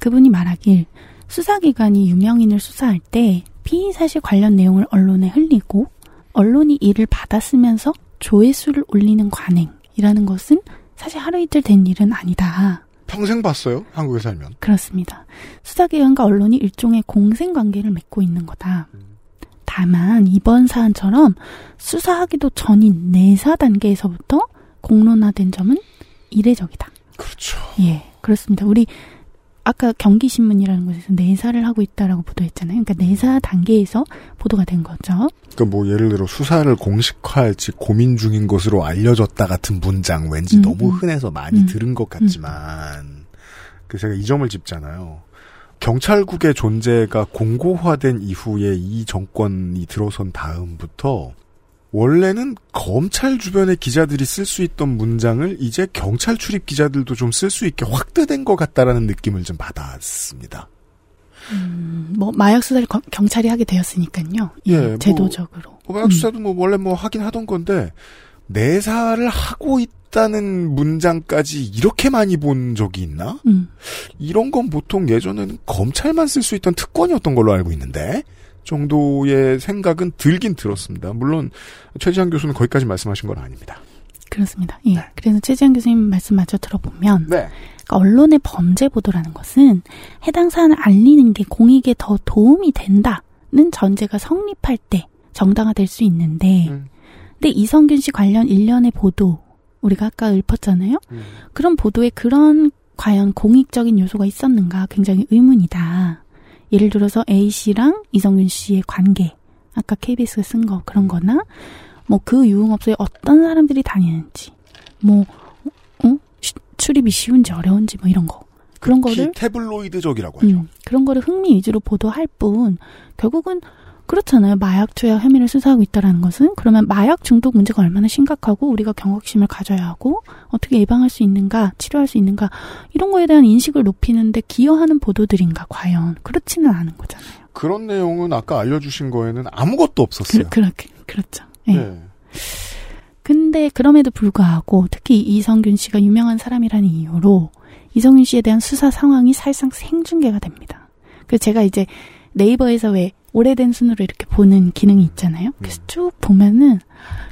Speaker 9: 그분이 말하길 수사기관이 유명인을 수사할 때 피의 사실 관련 내용을 언론에 흘리고 언론이 이를 받아쓰면서 조회수를 올리는 관행이라는 것은 사실 하루 이틀 된 일은 아니다.
Speaker 2: 평생 봤어요. 한국에 살면.
Speaker 9: 그렇습니다. 수사기관과 언론이 일종의 공생관계를 맺고 있는 거다. 다만 이번 사안처럼 수사하기도 전인 내사 단계에서부터 공론화된 점은 이례적이다.
Speaker 2: 그렇죠.
Speaker 9: 예, 그렇습니다. 우리 아까 경기신문이라는 곳에서 내사를 하고 있다라고 보도했잖아요. 그러니까 내사 단계에서 보도가 된 거죠.
Speaker 2: 그러니까 뭐 예를 들어 수사를 공식화할지 고민 중인 것으로 알려졌다 같은 문장 왠지
Speaker 9: 음,
Speaker 2: 너무
Speaker 9: 음.
Speaker 2: 흔해서 많이
Speaker 9: 음.
Speaker 2: 들은 것 같지만 그 제가 이 점을 짚잖아요. 경찰국의 존재가 공고화된 이후에 이 정권이 들어선 다음부터 원래는 검찰 주변의 기자들이 쓸 수 있던 문장을 이제 경찰 출입 기자들도 좀 쓸 수 있게 확대된 것 같다라는 느낌을 좀 받았습니다.
Speaker 9: 음, 뭐 마약 수사를 거- 경찰이 하게 되었으니까요.
Speaker 2: 예, 뭐
Speaker 9: 제도적으로.
Speaker 2: 마약 수사도 뭐 원래 뭐 하긴 하던 건데 내사를 하고 있다는 문장까지 이렇게 많이 본 적이 있나?
Speaker 9: 음,
Speaker 2: 이런 건 보통 예전에는 검찰만 쓸 수 있던 특권이었던 걸로 알고 있는데 정도의 생각은 들긴 들었습니다. 물론 최지한 교수는 거기까지 말씀하신 건 아닙니다.
Speaker 9: 그렇습니다. 예. 그래서 최지한 교수님 말씀 마저 들어보면
Speaker 2: 네.
Speaker 9: 그러니까 언론의 범죄 보도라는 것은 해당 사안을 알리는 게 공익에 더 도움이 된다는 전제가 성립할 때 정당화될 수 있는데
Speaker 2: 음.
Speaker 9: 근데 이성균 씨 관련 일련의 보도 우리가 아까 읊었잖아요.
Speaker 2: 음.
Speaker 9: 그런 보도에 그런 과연 공익적인 요소가 있었는가 굉장히 의문이다. 예를 들어서 A 씨랑 이성균 씨의 관계 아까 KBS가 쓴 거 그런 거나 뭐 그 유흥업소에 어떤 사람들이 다니는지 뭐 어? 시- 출입이 쉬운지 어려운지 뭐 이런 거 그런 거를
Speaker 2: 태블로이드적이라고 하죠.
Speaker 9: 음, 그런 거를 흥미 위주로 보도할 뿐 결국은 그렇잖아요. 마약 투약 혐의를 수사하고 있다라는 것은 그러면 마약 중독 문제가 얼마나 심각하고 우리가 경각심을 가져야 하고 어떻게 예방할 수 있는가, 치료할 수 있는가 이런 거에 대한 인식을 높이는데 기여하는 보도들인가 과연 그렇지는 않은 거잖아요.
Speaker 2: 그런 내용은 아까 알려주신 거에는 아무것도 없었어요.
Speaker 9: 그, 그렇게 그렇죠. 예.
Speaker 2: 네.
Speaker 9: 근데 그럼에도 불구하고 특히 이성균 씨가 유명한 사람이라는 이유로 이성균 씨에 대한 수사 상황이 사실상 생중계가 됩니다. 그래서 제가 이제 네이버에서 왜 오래된 순으로 이렇게 보는 기능이 있잖아요. 그래서 쭉 보면은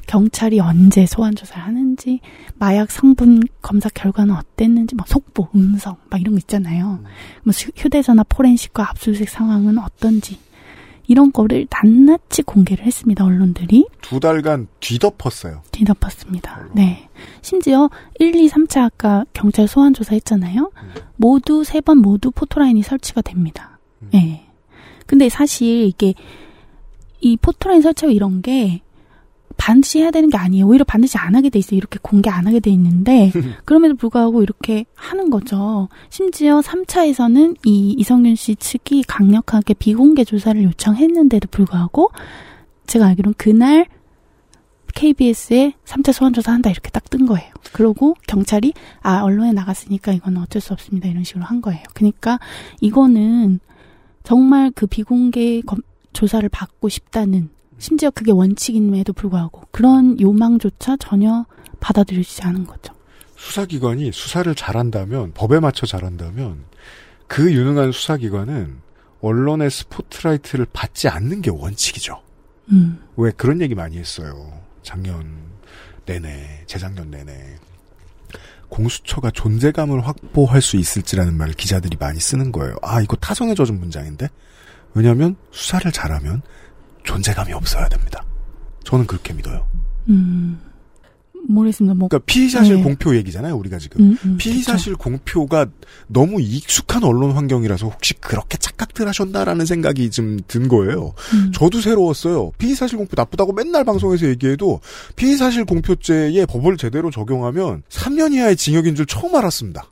Speaker 9: 경찰이 언제 소환 조사를 하는지, 마약 성분 검사 결과는 어땠는지, 뭐 속보, 음성, 막 이런 거 있잖아요. 뭐 휴- 휴대전화 포렌식과 압수수색 상황은 어떤지 이런 거를 낱낱이 공개를 했습니다. 언론들이.
Speaker 2: 두 달간 뒤덮었어요.
Speaker 9: 뒤덮었습니다. 네. 심지어 1, 2, 3차 아까 경찰 소환 조사 했잖아요. 모두 세 번 모두 포토라인이 설치가 됩니다. 예. 근데 사실 이게 이 포토라인 설치하고 이런 게 반드시 해야 되는 게 아니에요. 오히려 반드시 안 하게 돼 있어요. 이렇게 공개 안 하게 돼 있는데 그럼에도 불구하고 이렇게 하는 거죠. 심지어 3차에서는 이 이성균 씨 측이 강력하게 비공개 조사를 요청했는데도 불구하고 제가 알기로는 그날 KBS에 3차 소환 조사 한다 이렇게 딱 뜬 거예요. 그러고 경찰이 아 언론에 나갔으니까 이건 어쩔 수 없습니다 이런 식으로 한 거예요. 그러니까 이거는 정말 그 비공개 검- 조사를 받고 싶다는 심지어 그게 원칙임에도 불구하고 그런 요망조차 전혀 받아들여지지 않은 거죠.
Speaker 2: 수사기관이 수사를 잘한다면 법에 맞춰 잘한다면 그 유능한 수사기관은 언론의 스포트라이트를 받지 않는 게 원칙이죠.
Speaker 9: 음.
Speaker 2: 왜 그런 얘기 많이 했어요. 작년 내내, 재작년 내내. 공수처가 존재감을 확보할 수 있을지라는 말을 기자들이 많이 쓰는 거예요. 아, 이거 타성에 젖은 문장인데? 왜냐면 수사를 잘하면 존재감이 없어야 됩니다. 저는 그렇게 믿어요.
Speaker 9: 음. 모르겠습니다. 뭐
Speaker 2: 그러니까 피의 사실
Speaker 9: 네.
Speaker 2: 공표 얘기잖아요, 우리가 지금.
Speaker 9: 음, 음,
Speaker 2: 피의 사실 공표가 너무 익숙한 언론 환경이라서 혹시 그렇게 착각들 하셨나라는 생각이 좀 든 거예요.
Speaker 9: 음.
Speaker 2: 저도 새로웠어요. 피의 사실 공표 나쁘다고 맨날 방송에서 얘기해도 피의 사실 공표죄에 법을 제대로 적용하면 3년 이하의 징역인 줄 처음 알았습니다.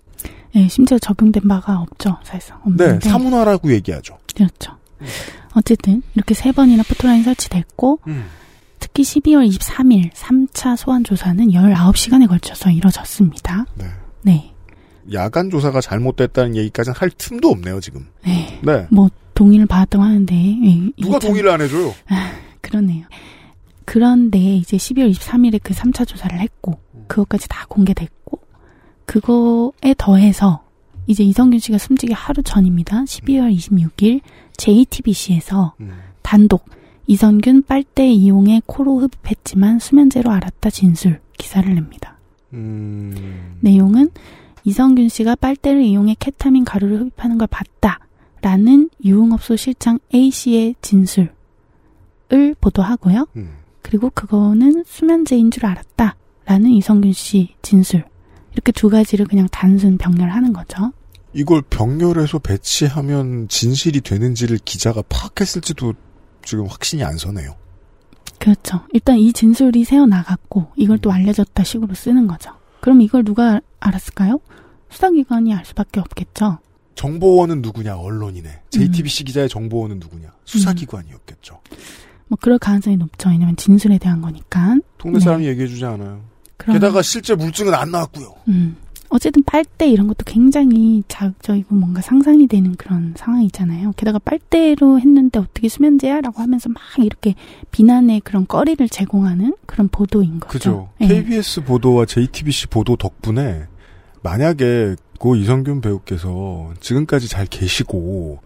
Speaker 9: 예, 심지어 적용된 바가 없죠, 사실상.
Speaker 2: 네,
Speaker 9: 없는데.
Speaker 2: 사문화라고 얘기하죠.
Speaker 9: 그렇죠. 어쨌든 이렇게 세 번이나 포토라인이 설치됐고
Speaker 2: 음.
Speaker 9: 특히 12월 23일 3차 소환 조사는 19시간에 걸쳐서 이뤄졌습니다.
Speaker 2: 네.
Speaker 9: 네.
Speaker 2: 야간 조사가 잘못됐다는 얘기까지는 할 틈도 없네요, 지금.
Speaker 9: 네.
Speaker 2: 네.
Speaker 9: 뭐 동의를 받았다고 하는데 예,
Speaker 2: 누가
Speaker 9: 참-
Speaker 2: 동의를 안 해줘요?
Speaker 9: 그러네요. 그런데 이제 12월 23일에 그 3차 조사를 했고 그것까지 다 공개됐고 그거에 더해서 이제 이성균 씨가 숨지기 하루 전입니다. 12월 26일 JTBC에서
Speaker 2: 음.
Speaker 9: 단독 이성균 빨대 이용해 코로 흡입했지만 수면제로 알았다 진술 기사를 냅니다.
Speaker 2: 음.
Speaker 9: 내용은 이성균 씨가 빨대를 이용해 케타민 가루를 흡입하는 걸 봤다 라는 유흥업소 실장 A 씨의 진술을 보도하고요.
Speaker 2: 음.
Speaker 9: 그리고 그거는 수면제인 줄 알았다 라는 이성균 씨 진술 이렇게 두 가지를 그냥 단순 병렬하는 거죠.
Speaker 2: 이걸 병렬해서 배치하면 진실이 되는지를 기자가 파악했을지도 지금 확신이 안 서네요.
Speaker 9: 그렇죠. 일단 이 진술이 새어 나갔고 이걸 또 알려졌다 식으로 쓰는 거죠. 그럼 이걸 누가 알았을까요? 수사기관이 알 수밖에 없겠죠.
Speaker 2: 정보원은 누구냐? 언론이네. JTBC 기자의 정보원은 누구냐? 수사기관이었겠죠.
Speaker 9: 뭐 그럴 가능성이 높죠. 왜냐면 진술에 대한 거니까.
Speaker 2: 동네
Speaker 9: 네.
Speaker 2: 사람이 얘기해주지 않아요.
Speaker 9: 그럼-
Speaker 2: 게다가 실제 물증은 안 나왔고요.
Speaker 9: 음. 어쨌든 빨대 이런 것도 굉장히 자극적이고 뭔가 상상이 되는 그런 상황이잖아요. 게다가 빨대로 했는데 어떻게 수면제야? 라고 하면서 막 이렇게 비난의 그런 거리를 제공하는 그런 보도인 거죠.
Speaker 2: 그죠.
Speaker 9: 예.
Speaker 2: KBS 보도와 JTBC 보도 덕분에 만약에 고 이성균 배우께서 지금까지 잘 계시고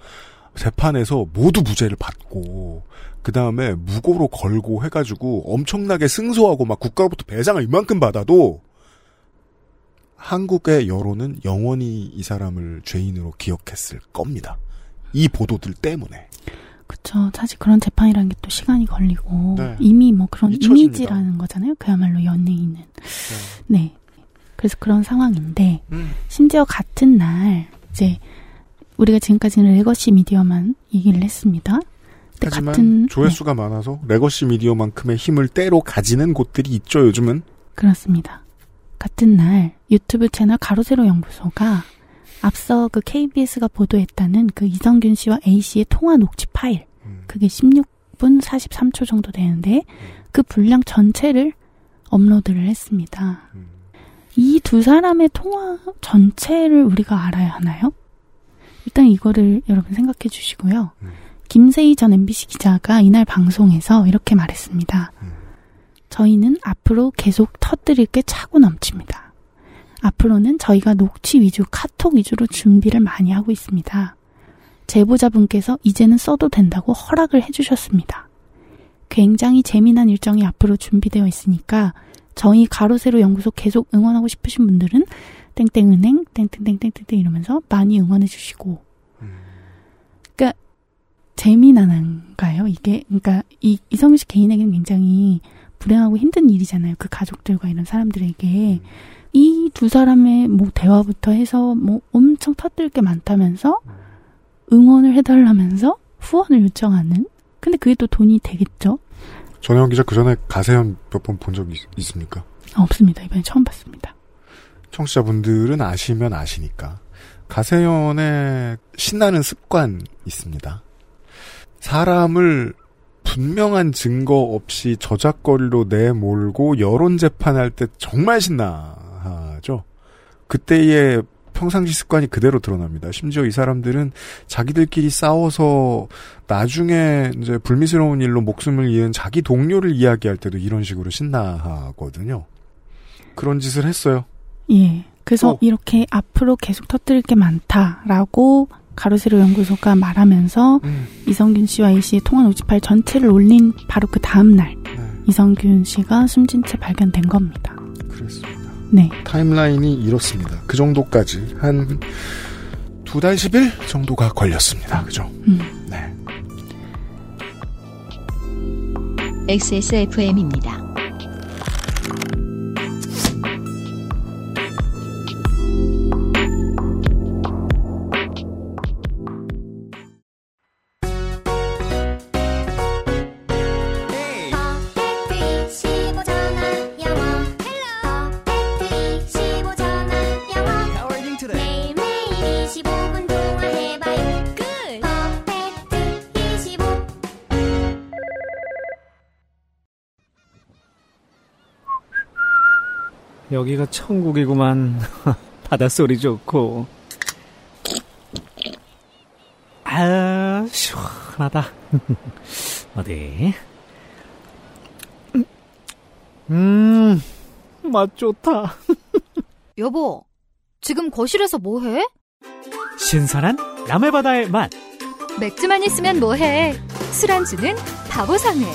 Speaker 2: 재판에서 모두 무죄를 받고 그 다음에 무고로 걸고 해가지고 엄청나게 승소하고 막 국가로부터 배상을 이만큼 받아도 한국의 여론은 영원히 이 사람을 죄인으로 기억했을 겁니다. 이 보도들 때문에.
Speaker 9: 그쵸. 사실 그런 재판이라는 게 또 시간이 걸리고
Speaker 2: 네.
Speaker 9: 이미 뭐 그런
Speaker 2: 잊혀집니다.
Speaker 9: 이미지라는 거잖아요. 그야말로 연예인은. 네. 그래서 그런 상황인데
Speaker 2: 음.
Speaker 9: 심지어 같은 날 이제 우리가 지금까지는 legacy 미디어만 얘기를 했습니다. 근데
Speaker 2: 하지만
Speaker 9: 같은 네,
Speaker 2: 조회수가 많아서 legacy 미디어만큼의 힘을 때로 가지는 곳들이 있죠, 요즘은.
Speaker 9: 그렇습니다. 같은 날 유튜브 채널 가로세로 연구소가 앞서 그 KBS가 보도했다는 그 이선균 씨와 A 씨의 통화 녹취 파일 그게 16분 43초 정도 되는데 그 분량 전체를 업로드를 했습니다. 이 두 사람의 통화 전체를 우리가 알아야 하나요? 일단 이거를 여러분 생각해 주시고요. 김세희 전 MBC 기자가 이날 방송에서 이렇게 말했습니다. 저희는 앞으로 계속 터뜨릴 게 차고 넘칩니다. 앞으로는 저희가 녹취 위주, 카톡 위주로 준비를 많이 하고 있습니다. 제보자분께서 이제는 써도 된다고 허락을 해주셨습니다. 굉장히 재미난 일정이 앞으로 준비되어 있으니까 저희 가로세로 연구소 계속 응원하고 싶으신 분들은 땡땡은행 땡땡땡땡땡 이러면서 많이 응원해 주시고 그러니까 재미난한가요 이게 그러니까 이 이성규 씨 개인에게는 굉장히 불행하고 힘든 일이잖아요. 그 가족들과 이런 사람들에게. 이두 사람의 뭐 대화부터 해서 뭐 엄청 터뜨릴 게 많다면서 응원을 해달라면서 후원을 요청하는? 근데 그게 또 돈이 되겠죠?
Speaker 2: 전혜영 기자 그 전에 가세현 몇 번 본적 있습니까?
Speaker 9: 아, 없습니다. 이번에 처음 봤습니다.
Speaker 2: 청취자분들은 아시면 아시니까. 가세연의 신나는 습관 있습니다. 사람을 분명한 증거 없이 저작거리로 내몰고 여론 재판할 때 정말 신나하죠. 그때의 평상시 습관이 그대로 드러납니다. 심지어 이 사람들은 자기들끼리 싸워서 나중에 이제 불미스러운 일로 목숨을 잃은 자기 동료를 이야기할 때도 이런 식으로 신나하거든요. 그런 짓을 했어요.
Speaker 9: 예. 그래서
Speaker 2: 어.
Speaker 9: 이렇게 앞으로 계속 터뜨릴 게 많다라고 가로세로 연구소가 말하면서
Speaker 2: 음.
Speaker 9: 이성균 씨와 A 씨의 통화 녹취 파일 전체를 올린 바로 그 다음 날 이성균 씨가 숨진 채 발견된 겁니다.
Speaker 2: 그렇습니다.
Speaker 9: 네.
Speaker 2: 타임라인이 이렇습니다. 그 정도까지 한 두 달 10일 정도가 걸렸습니다. 그죠?
Speaker 9: 음.
Speaker 2: 네.
Speaker 10: XSFM입니다.
Speaker 4: 여기가 천국이구만. 바닷소리 좋고. 아, 시원하다. 어디? 음, 맛 좋다.
Speaker 11: 여보, 지금 거실에서 뭐해?
Speaker 4: 신선한 남해바다의 맛.
Speaker 1: 맥주만 있으면 뭐해? 술안주는 바보상회.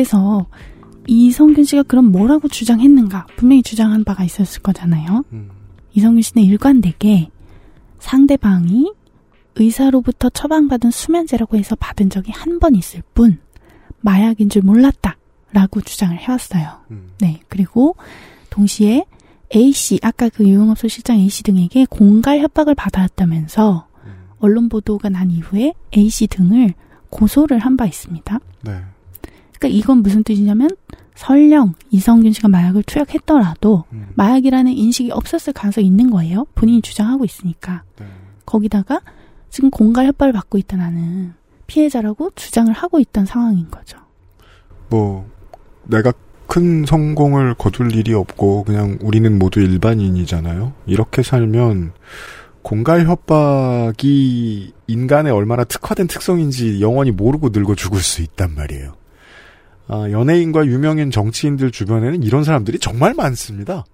Speaker 9: 그래서 이성균 씨가 그럼 뭐라고 주장했는가? 분명히 주장한 바가 있었을 거잖아요. 이성균 씨는 일관되게 상대방이 의사로부터 처방받은 수면제라고 해서 받은 적이 한 번 있을 뿐 마약인 줄 몰랐다 라고 주장을 해왔어요. 네 그리고 동시에 A 씨 아까 그 유흥업소 실장 A 씨 등에게 공갈 협박을 받아왔다면서 언론 보도가 난 이후에 A 씨 등을 고소를 한 바 있습니다.
Speaker 2: 네.
Speaker 9: 그러니까 이건 무슨 뜻이냐면 설령 이성균 씨가 마약을 투약했더라도 마약이라는 인식이 없었을 가능성이 있는 거예요. 본인이 주장하고 있으니까. 거기다가 지금 공갈 협박을 받고 있다는 피해자라고 주장을 하고 있던 상황인 거죠.
Speaker 2: 뭐 내가 큰 성공을 거둘 일이 없고 그냥 우리는 모두 일반인이잖아요. 이렇게 살면 공갈 협박이 인간의 얼마나 특화된 특성인지 영원히 모르고 늙어 죽을 수 있단 말이에요. 아, 연예인과 유명인 정치인들 주변에는 이런 사람들이 정말 많습니다.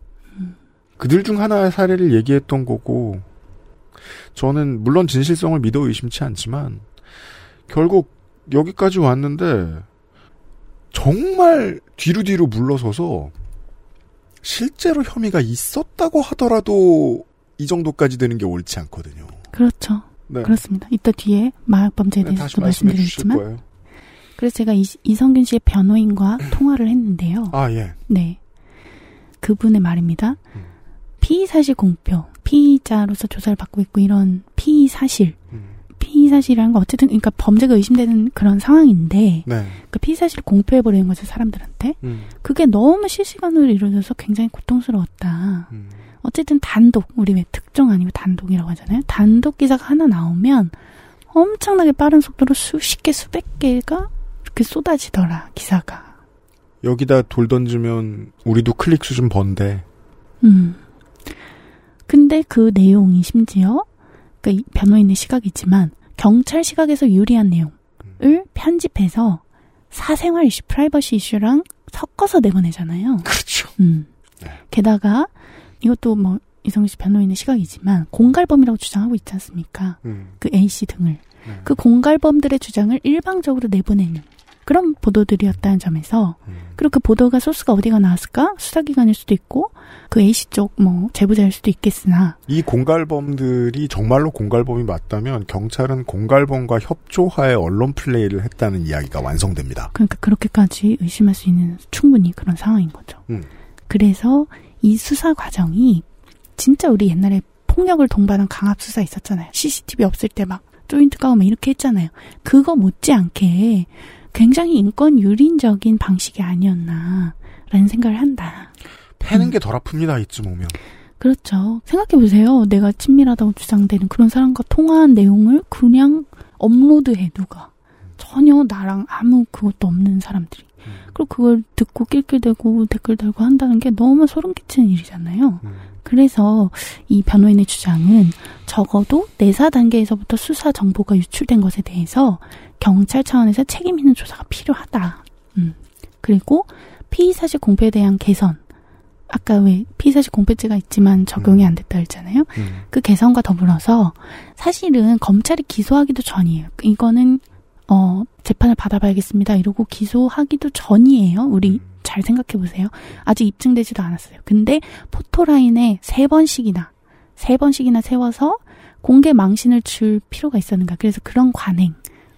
Speaker 2: 그들 중 하나의 사례를 얘기했던 거고, 저는 물론 진실성을 믿어 의심치 않지만, 결국 여기까지 왔는데, 정말 뒤로 뒤로 물러서서, 실제로 혐의가 있었다고 하더라도, 이 정도까지 되는 게 옳지 않거든요.
Speaker 9: 그렇죠.
Speaker 2: 네.
Speaker 9: 그렇습니다. 이따 뒤에 마약 범죄에
Speaker 2: 네,
Speaker 9: 말씀드리겠지만,
Speaker 2: 거예요.
Speaker 9: 그래서 제가 이, 이성균 씨의 변호인과 통화를 했는데요.
Speaker 2: 아, 예.
Speaker 9: 네. 그분의 말입니다. 피의 사실 공표, 피의자로서 조사를 받고 있고 이런 피의 사실, 피의 사실이라는 건 어쨌든 그러니까 범죄가 의심되는 그런 상황인데,
Speaker 2: 네.
Speaker 9: 그 피의 사실을 공표해 버리는 거죠 사람들한테.
Speaker 2: 음.
Speaker 9: 그게 너무 실시간으로 이루어져서 굉장히 고통스러웠다.
Speaker 2: 음.
Speaker 9: 어쨌든 단독, 우리 왜 특종 아니고 단독이라고 하잖아요. 단독 기사가 하나 나오면 엄청나게 빠른 속도로 수십 개, 수백 개가 이렇게 쏟아지더라 기사가.
Speaker 2: 여기다 돌 던지면 우리도 클릭 수좀 번대.
Speaker 9: 음. 근데 그 내용이 심지어 그러니까 이 변호인의 시각이지만 경찰 시각에서 유리한 내용을 편집해서 사생활 이슈, 프라이버시 이슈랑 섞어서 내보내잖아요.
Speaker 2: 그렇죠.
Speaker 9: 음. 게다가 이것도 뭐 이성희 씨 변호인의 시각이지만 공갈범이라고 주장하고 있지 않습니까?
Speaker 2: 음.
Speaker 9: 그 A 씨 등을 그 공갈범들의 주장을 일방적으로 내보내는 그런 보도들이었다는 점에서 그리고 그 보도가 소스가 어디가 나왔을까 수사기관일 수도 있고 그 A 씨 쪽 뭐 제보자일 수도 있겠으나
Speaker 2: 이 공갈범들이 정말로 공갈범이 맞다면 경찰은 공갈범과 협조하에 언론 플레이를 했다는 이야기가 완성됩니다.
Speaker 9: 그러니까 그렇게까지 의심할 수 있는 충분히 그런 상황인 거죠.
Speaker 2: 음.
Speaker 9: 그래서 이 수사 과정이 진짜 우리 옛날에 폭력을 동반한 강압 수사 있었잖아요. CCTV 없을 때 막 조인트 까고 막 이렇게 했잖아요. 그거 못지않게 굉장히 인권 유린적인 방식이 아니었나라는 생각을 한다.
Speaker 2: 패는 게덜 아픕니다. 이쯤 오면.
Speaker 9: 그렇죠. 생각해보세요. 내가 친밀하다고 주장되는 그런 사람과 통화한 내용을 그냥 업로드해, 누가. 전혀 나랑 아무 그것도 없는 사람들이. 그리고 그걸 듣고 낄낄대고 댓글 달고 한다는 게 너무 소름 끼치는 일이잖아요. 그래서 이 변호인의 주장은 적어도 내사 단계에서부터 수사 정보가 유출된 것에 대해서 경찰 차원에서 책임 있는 조사가 필요하다. 음. 그리고 피의 사실 공표에 대한 개선. 아까 왜 피의 사실 공표죄가 있지만 적용이 안 됐다 했잖아요. 그 개선과 더불어서 사실은 검찰이 기소하기도 전이에요. 이거는 어 재판을 받아봐야겠습니다. 이러고 기소하기도 전이에요. 우리 잘 생각해 보세요. 아직 입증되지도 않았어요. 근데 포토라인에 세 번씩이나 세 번씩이나 세워서 공개 망신을 줄 필요가 있었는가. 그래서 그런 관행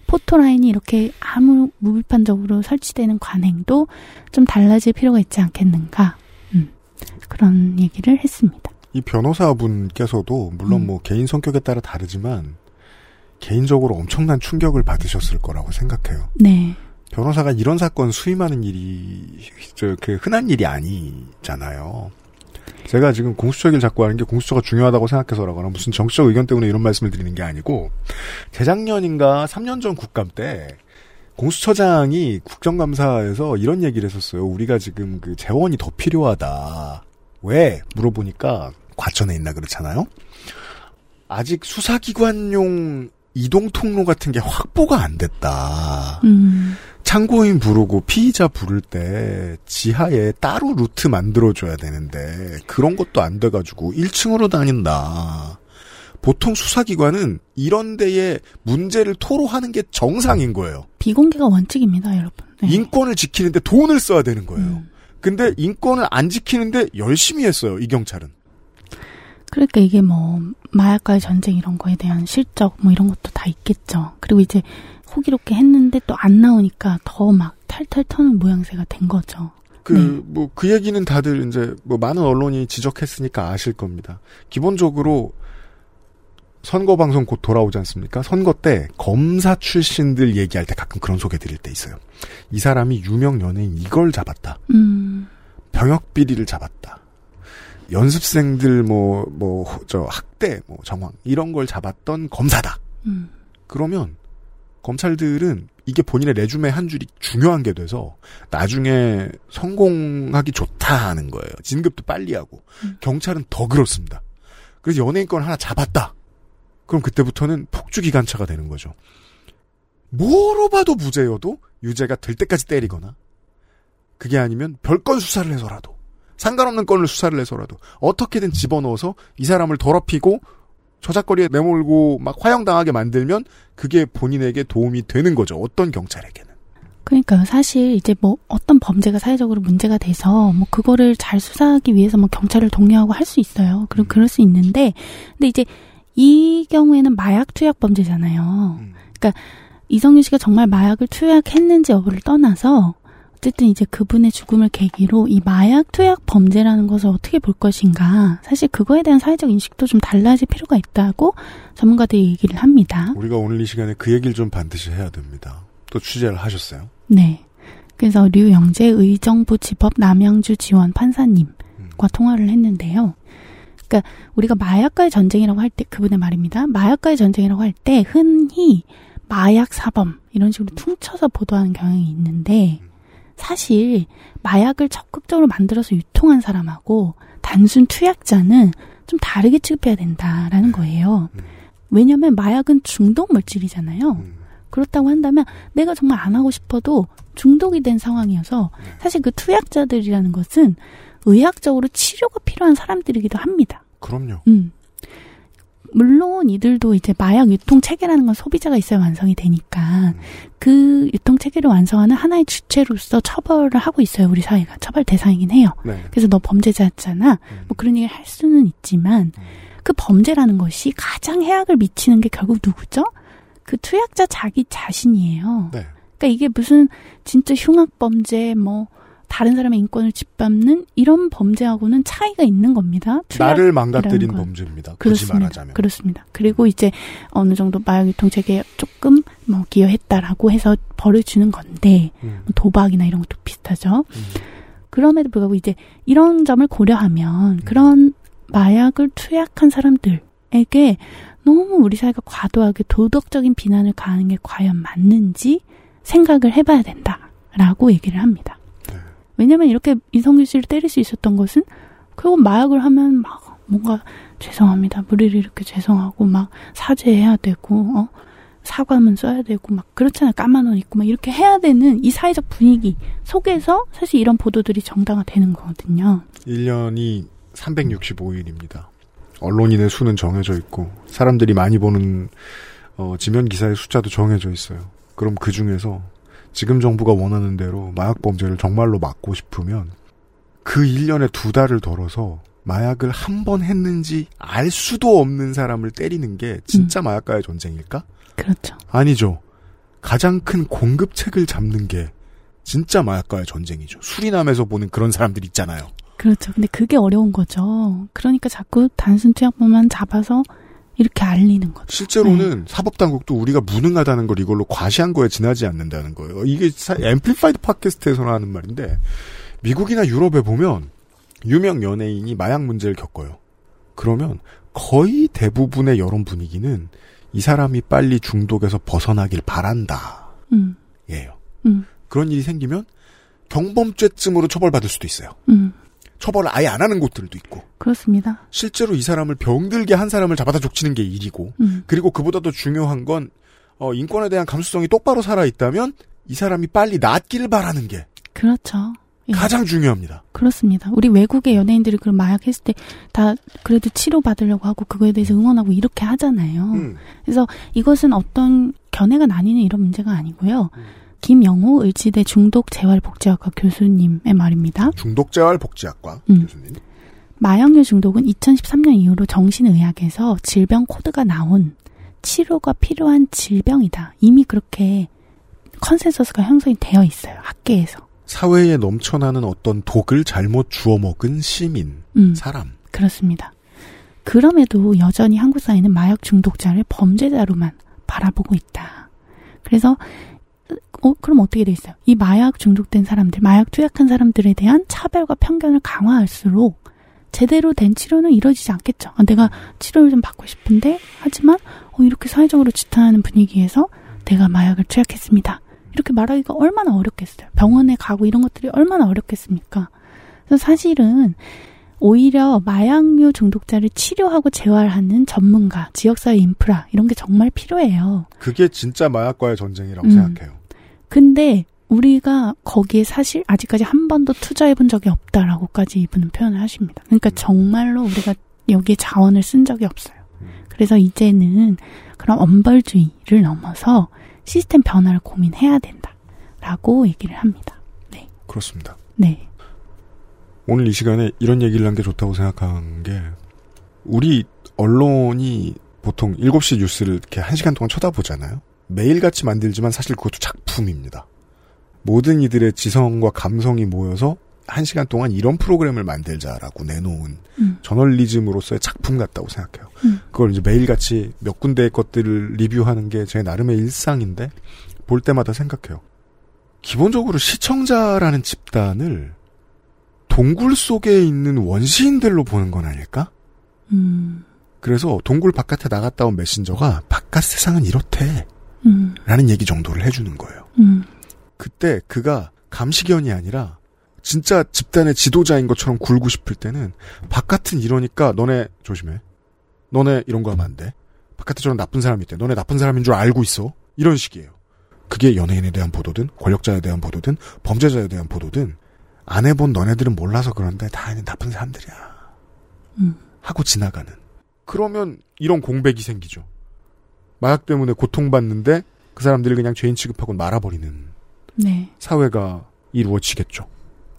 Speaker 9: 포토라인이 이렇게 아무 무비판적으로 설치되는 관행도 좀 달라질 필요가 있지 않겠는가. 음, 그런 얘기를 했습니다.
Speaker 2: 이 변호사분께서도 물론
Speaker 9: 음.
Speaker 2: 뭐 개인 성격에 따라 다르지만 개인적으로 엄청난 충격을 받으셨을 거라고 생각해요.
Speaker 9: 네.
Speaker 2: 변호사가 이런 사건 수임하는 일이 저그 흔한 일이 아니잖아요. 제가 지금 공수처를 자꾸 하는 게 공수처가 중요하다고 생각해서라거나 무슨 정치적 의견 때문에 이런 말씀을 드리는 게 아니고 재작년인가 3년 전 국감 때 공수처장이 국정감사에서 이런 얘기를 했었어요. 우리가 지금 그 재원이 더 필요하다. 왜? 물어보니까 과천에 있나 그렇잖아요. 아직 수사기관용 이동 통로 같은 게 확보가 안 됐다.
Speaker 9: 음,
Speaker 2: 참고인 부르고 피의자 부를 때 지하에 따로 루트 만들어줘야 되는데 그런 것도 안 돼가지고 1층으로 다닌다. 보통 수사기관은 이런 데에 문제를 토로하는 게 정상인 거예요.
Speaker 9: 비공개가 원칙입니다, 여러분. 네.
Speaker 2: 인권을 지키는데 돈을 써야 되는 거예요.
Speaker 9: 음.
Speaker 2: 근데 인권을 안 지키는데 열심히 했어요, 이 경찰은.
Speaker 9: 그러니까 이게 뭐 마약과의 전쟁 이런 거에 대한 실적 뭐 이런 것도 다 있겠죠. 그리고 이제 호기롭게 했는데 또 안 나오니까 더 막 탈탈 터는 모양새가 된 거죠.
Speaker 2: 그,
Speaker 9: 네.
Speaker 2: 뭐, 그 얘기는 다들 이제, 뭐, 많은 언론이 지적했으니까 아실 겁니다. 기본적으로, 선거 방송 곧 돌아오지 않습니까? 선거 때 검사 출신들 얘기할 때 가끔 그런 소개 드릴 때 있어요. 이 사람이 유명 연예인 이걸 잡았다.
Speaker 9: 음,
Speaker 2: 병역 비리를 잡았다. 연습생들 뭐, 뭐, 저, 학대, 뭐, 정황, 이런 걸 잡았던 검사다.
Speaker 9: 음,
Speaker 2: 그러면 검찰들은 이게 본인의 레주메 한 줄이 중요한 게 돼서 나중에 성공하기 좋다 하는 거예요. 진급도 빨리 하고.
Speaker 9: 음.
Speaker 2: 경찰은 더 그렇습니다. 그래서 연예인권 하나 잡았다. 그럼 그때부터는 폭주기관차가 되는 거죠. 뭐로 봐도 무죄여도 유죄가 될 때까지 때리거나 그게 아니면 별건 수사를 해서라도 상관없는 건을 수사를 해서라도 어떻게든 집어넣어서 이 사람을 더럽히고 저작거리에 내몰고 막 화형당하게 만들면 그게 본인에게 도움이 되는 거죠. 어떤 경찰에게는.
Speaker 9: 그러니까 사실 이제 뭐 어떤 범죄가 사회적으로 문제가 돼서 뭐 그거를 잘 수사하기 위해서 뭐 경찰을 독려하고 할 수 있어요. 그럼 그럴 수 있는데 근데 이제 이 경우에는 마약 투약 범죄잖아요. 그러니까 이성윤 씨가 정말 마약을 투약했는지 여부를 떠나서 어쨌든 이제 그분의 죽음을 계기로 이 마약 투약 범죄라는 것을 어떻게 볼 것인가. 사실 그거에 대한 사회적 인식도 좀 달라질 필요가 있다고 전문가들이 얘기를 합니다.
Speaker 2: 우리가 오늘 이 시간에 그 얘기를 좀 반드시 해야 됩니다. 또 취재를 하셨어요.
Speaker 9: 네. 그래서 류영재 의정부 지법 남양주 지원 판사님과 통화를 했는데요. 그러니까 우리가 마약과의 전쟁이라고 할 때 그분의 말입니다. 마약과의 전쟁이라고 할 때 흔히 마약 사범 이런 식으로 퉁쳐서 보도하는 경향이 있는데 사실 마약을 적극적으로 만들어서 유통한 사람하고 단순 투약자는 좀 다르게 취급해야 된다라는 거예요. 왜냐하면 마약은 중독 물질이잖아요. 그렇다고 한다면 내가 정말 안 하고 싶어도 중독이 된 상황이어서 사실 그 투약자들이라는 것은 의학적으로 치료가 필요한 사람들이기도 합니다.
Speaker 2: 그럼요.
Speaker 9: 음. 물론 이들도 이제 마약 유통 체계라는 건 소비자가 있어야 완성이 되니까 그 유통 체계를 완성하는 하나의 주체로서 처벌을 하고 있어요. 우리 사회가 처벌 대상이긴 해요.
Speaker 2: 네.
Speaker 9: 그래서 너 범죄자잖아. 뭐 그런 얘기를 할 수는 있지만 그 범죄라는 것이 가장 해악을 미치는 게 결국 누구죠? 그 투약자 자기 자신이에요.
Speaker 2: 네.
Speaker 9: 그러니까 이게 무슨 진짜 흉악 범죄 뭐 다른 사람의 인권을 짓밟는 이런 범죄하고는 차이가 있는 겁니다.
Speaker 2: 나를 망가뜨린
Speaker 9: 건.
Speaker 2: 범죄입니다.
Speaker 9: 그렇습니다.
Speaker 2: 말하자면.
Speaker 9: 그렇습니다. 그리고 이제 어느 정도 마약 유통 체계에 조금 뭐 기여했다라고 해서 벌을 주는 건데
Speaker 2: 음.
Speaker 9: 도박이나 이런 것도 비슷하죠. 그럼에도 불구하고 이제 이런 점을 고려하면 그런 마약을 투약한 사람들에게 너무 우리 사회가 과도하게 도덕적인 비난을 가하는 게 과연 맞는지 생각을 해봐야 된다라고 얘기를 합니다. 왜냐면 이렇게 이성규 씨를 때릴 수 있었던 것은 결국 마약을 하면 막 뭔가 죄송합니다. 무리를 이렇게 죄송하고 막 사죄해야 되고 어 사과문 써야 되고 막 그렇잖아요. 까만 옷 입고 막 이렇게 해야 되는 이 사회적 분위기 속에서 사실 이런 보도들이 정당화되는 거거든요.
Speaker 2: 1년이 365일입니다. 언론인의 수는 정해져 있고 사람들이 많이 보는 어, 지면 기사의 숫자도 정해져 있어요. 그럼 그 중에서 지금 정부가 원하는 대로 마약 범죄를 정말로 막고 싶으면 그 1년에 두 달을 덜어서 마약을 한 번 했는지 알 수도 없는 사람을 때리는 게 진짜 마약과의 전쟁일까?
Speaker 9: 그렇죠.
Speaker 2: 아니죠. 가장 큰 공급책을 잡는 게 진짜 마약과의 전쟁이죠. 수리남에서 보는 그런 사람들 있잖아요.
Speaker 9: 그렇죠. 근데 그게 어려운 거죠. 그러니까 자꾸 단순 투약범만 잡아서 이렇게 알리는 거죠.
Speaker 2: 실제로는
Speaker 9: 네.
Speaker 2: 사법당국도 우리가 무능하다는 걸 이걸로 과시한 거에 지나지 않는다는 거예요. 이게 사- amplified 팟캐스트에서나 하는 말인데 미국이나 유럽에 보면 유명 연예인이 마약 문제를 겪어요. 그러면 거의 대부분의 여론 분위기는 이 사람이 빨리 중독에서 벗어나길 바란다.
Speaker 9: 음,
Speaker 2: 예요.
Speaker 9: 음,
Speaker 2: 그런 일이 생기면 경범죄쯤으로 처벌받을 수도 있어요.
Speaker 9: 음.
Speaker 2: 처벌을 아예 안 하는 곳들도 있고.
Speaker 9: 그렇습니다.
Speaker 2: 실제로 이 사람을 병들게 한 사람을 잡아다 족치는 게 일이고,
Speaker 9: 음.
Speaker 2: 그리고 그보다 더 중요한 건, 어, 인권에 대한 감수성이 똑바로 살아 있다면, 이 사람이 빨리 낫기를 바라는 게
Speaker 9: 그렇죠. 예.
Speaker 2: 가장 중요합니다.
Speaker 9: 그렇습니다. 우리 외국의 연예인들이 그런 마약 했을 때 다 그래도 치료 받으려고 하고 그거에 대해서 응원하고 이렇게 하잖아요.
Speaker 2: 음.
Speaker 9: 그래서 이것은 어떤 견해가 나뉘는 이런 문제가 아니고요. 김영호 을지대 중독재활복지학과 교수님의 말입니다.
Speaker 2: 중독재활복지학과
Speaker 9: 음.
Speaker 2: 교수님.
Speaker 9: 마약류 중독은 2013년 이후로 정신의학에서 질병 코드가 나온 치료가 필요한 질병이다. 이미 그렇게 컨센서스가 형성이 되어 있어요. 학계에서.
Speaker 2: 사회에 넘쳐나는 어떤 독을 잘못 주워 먹은 시민,
Speaker 9: 음.
Speaker 2: 사람.
Speaker 9: 그렇습니다. 그럼에도 여전히 한국 사회는 마약 중독자를 범죄자로만 바라보고 있다. 그래서 어, 그럼 어떻게 돼 있어요? 이 마약 중독된 사람들, 마약 투약한 사람들에 대한 차별과 편견을 강화할수록 제대로 된 치료는 이루어지지 않겠죠. 아, 내가 치료를 좀 받고 싶은데 하지만 어, 이렇게 사회적으로 지탄하는 분위기에서 내가 마약을 투약했습니다. 이렇게 말하기가 얼마나 어렵겠어요. 병원에 가고 이런 것들이 얼마나 어렵겠습니까? 그래서 사실은 오히려 마약류 중독자를 치료하고 재활하는 전문가, 지역사회 인프라 이런 게 정말 필요해요.
Speaker 2: 그게 진짜 마약과의 전쟁이라고
Speaker 9: 음.
Speaker 2: 생각해요.
Speaker 9: 근데 우리가 거기에 사실 아직까지 한 번도 투자해 본 적이 없다라고까지 이분은 표현을 하십니다. 그러니까 정말로 우리가 여기에 자원을 쓴 적이 없어요. 그래서 이제는 그런 엄벌주의를 넘어서 시스템 변화를 고민해야 된다라고 얘기를 합니다.
Speaker 2: 그렇습니다.
Speaker 9: 네.
Speaker 2: 오늘 이 시간에 이런 얘기를 한 게 좋다고 생각한 게, 우리 언론이 보통 7시 뉴스를 이렇게 1시간 동안 쳐다보잖아요. 매일같이 만들지만 사실 그것도 작품입니다. 모든 이들의 지성과 감성이 모여서 1시간 동안 이런 프로그램을 만들자라고 내놓은
Speaker 9: 음.
Speaker 2: 저널리즘으로서의 작품 같다고 생각해요.
Speaker 9: 음.
Speaker 2: 그걸 이제 매일같이 몇 군데의 것들을 리뷰하는 게 제 나름의 일상인데, 볼 때마다 생각해요. 기본적으로 시청자라는 집단을 동굴 속에 있는 원시인들로 보는 건 아닐까?
Speaker 9: 음,
Speaker 2: 그래서 동굴 바깥에 나갔다 온 메신저가 바깥 세상은 이렇대.
Speaker 9: 음,
Speaker 2: 라는 얘기 정도를 해주는 거예요.
Speaker 9: 음,
Speaker 2: 그때 그가 감시견이 아니라 진짜 집단의 지도자인 것처럼 굴고 싶을 때는 바깥은 이러니까 너네 조심해. 너네 이런 거 하면 안 돼. 바깥에 저런 나쁜 사람이 있대. 너네 나쁜 사람인 줄 알고 있어. 이런 식이에요. 그게 연예인에 대한 보도든 권력자에 대한 보도든 범죄자에 대한 보도든 안 해본 너네들은 몰라서 그런데 다 나쁜 사람들이야.
Speaker 9: 음.
Speaker 2: 하고 지나가는. 그러면 이런 공백이 생기죠. 마약 때문에 고통받는데 그 사람들을 그냥 죄인 취급하고 말아버리는
Speaker 9: 네.
Speaker 2: 사회가 이루어지겠죠.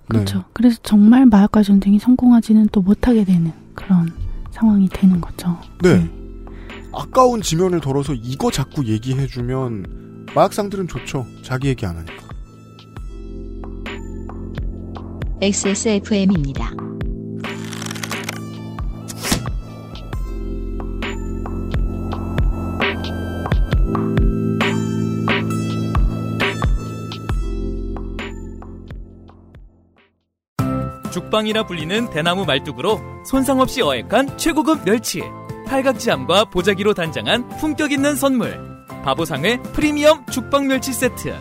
Speaker 9: 그렇죠. 그래서 정말 마약과 전쟁이 성공하지는 또 못하게 되는 그런 상황이 되는 거죠.
Speaker 2: 네. 네. 아까운 지면을 덜어서 이거 자꾸 얘기해주면 마약상들은 좋죠. 자기 얘기 안 하니까.
Speaker 12: XSFM입니다.
Speaker 13: 죽방이라 불리는 대나무 말뚝으로 손상 없이 어획한 최고급 멸치. 팔각지함과 보자기로 단장한 품격 있는 선물. 바보상의 프리미엄 죽방 멸치 세트.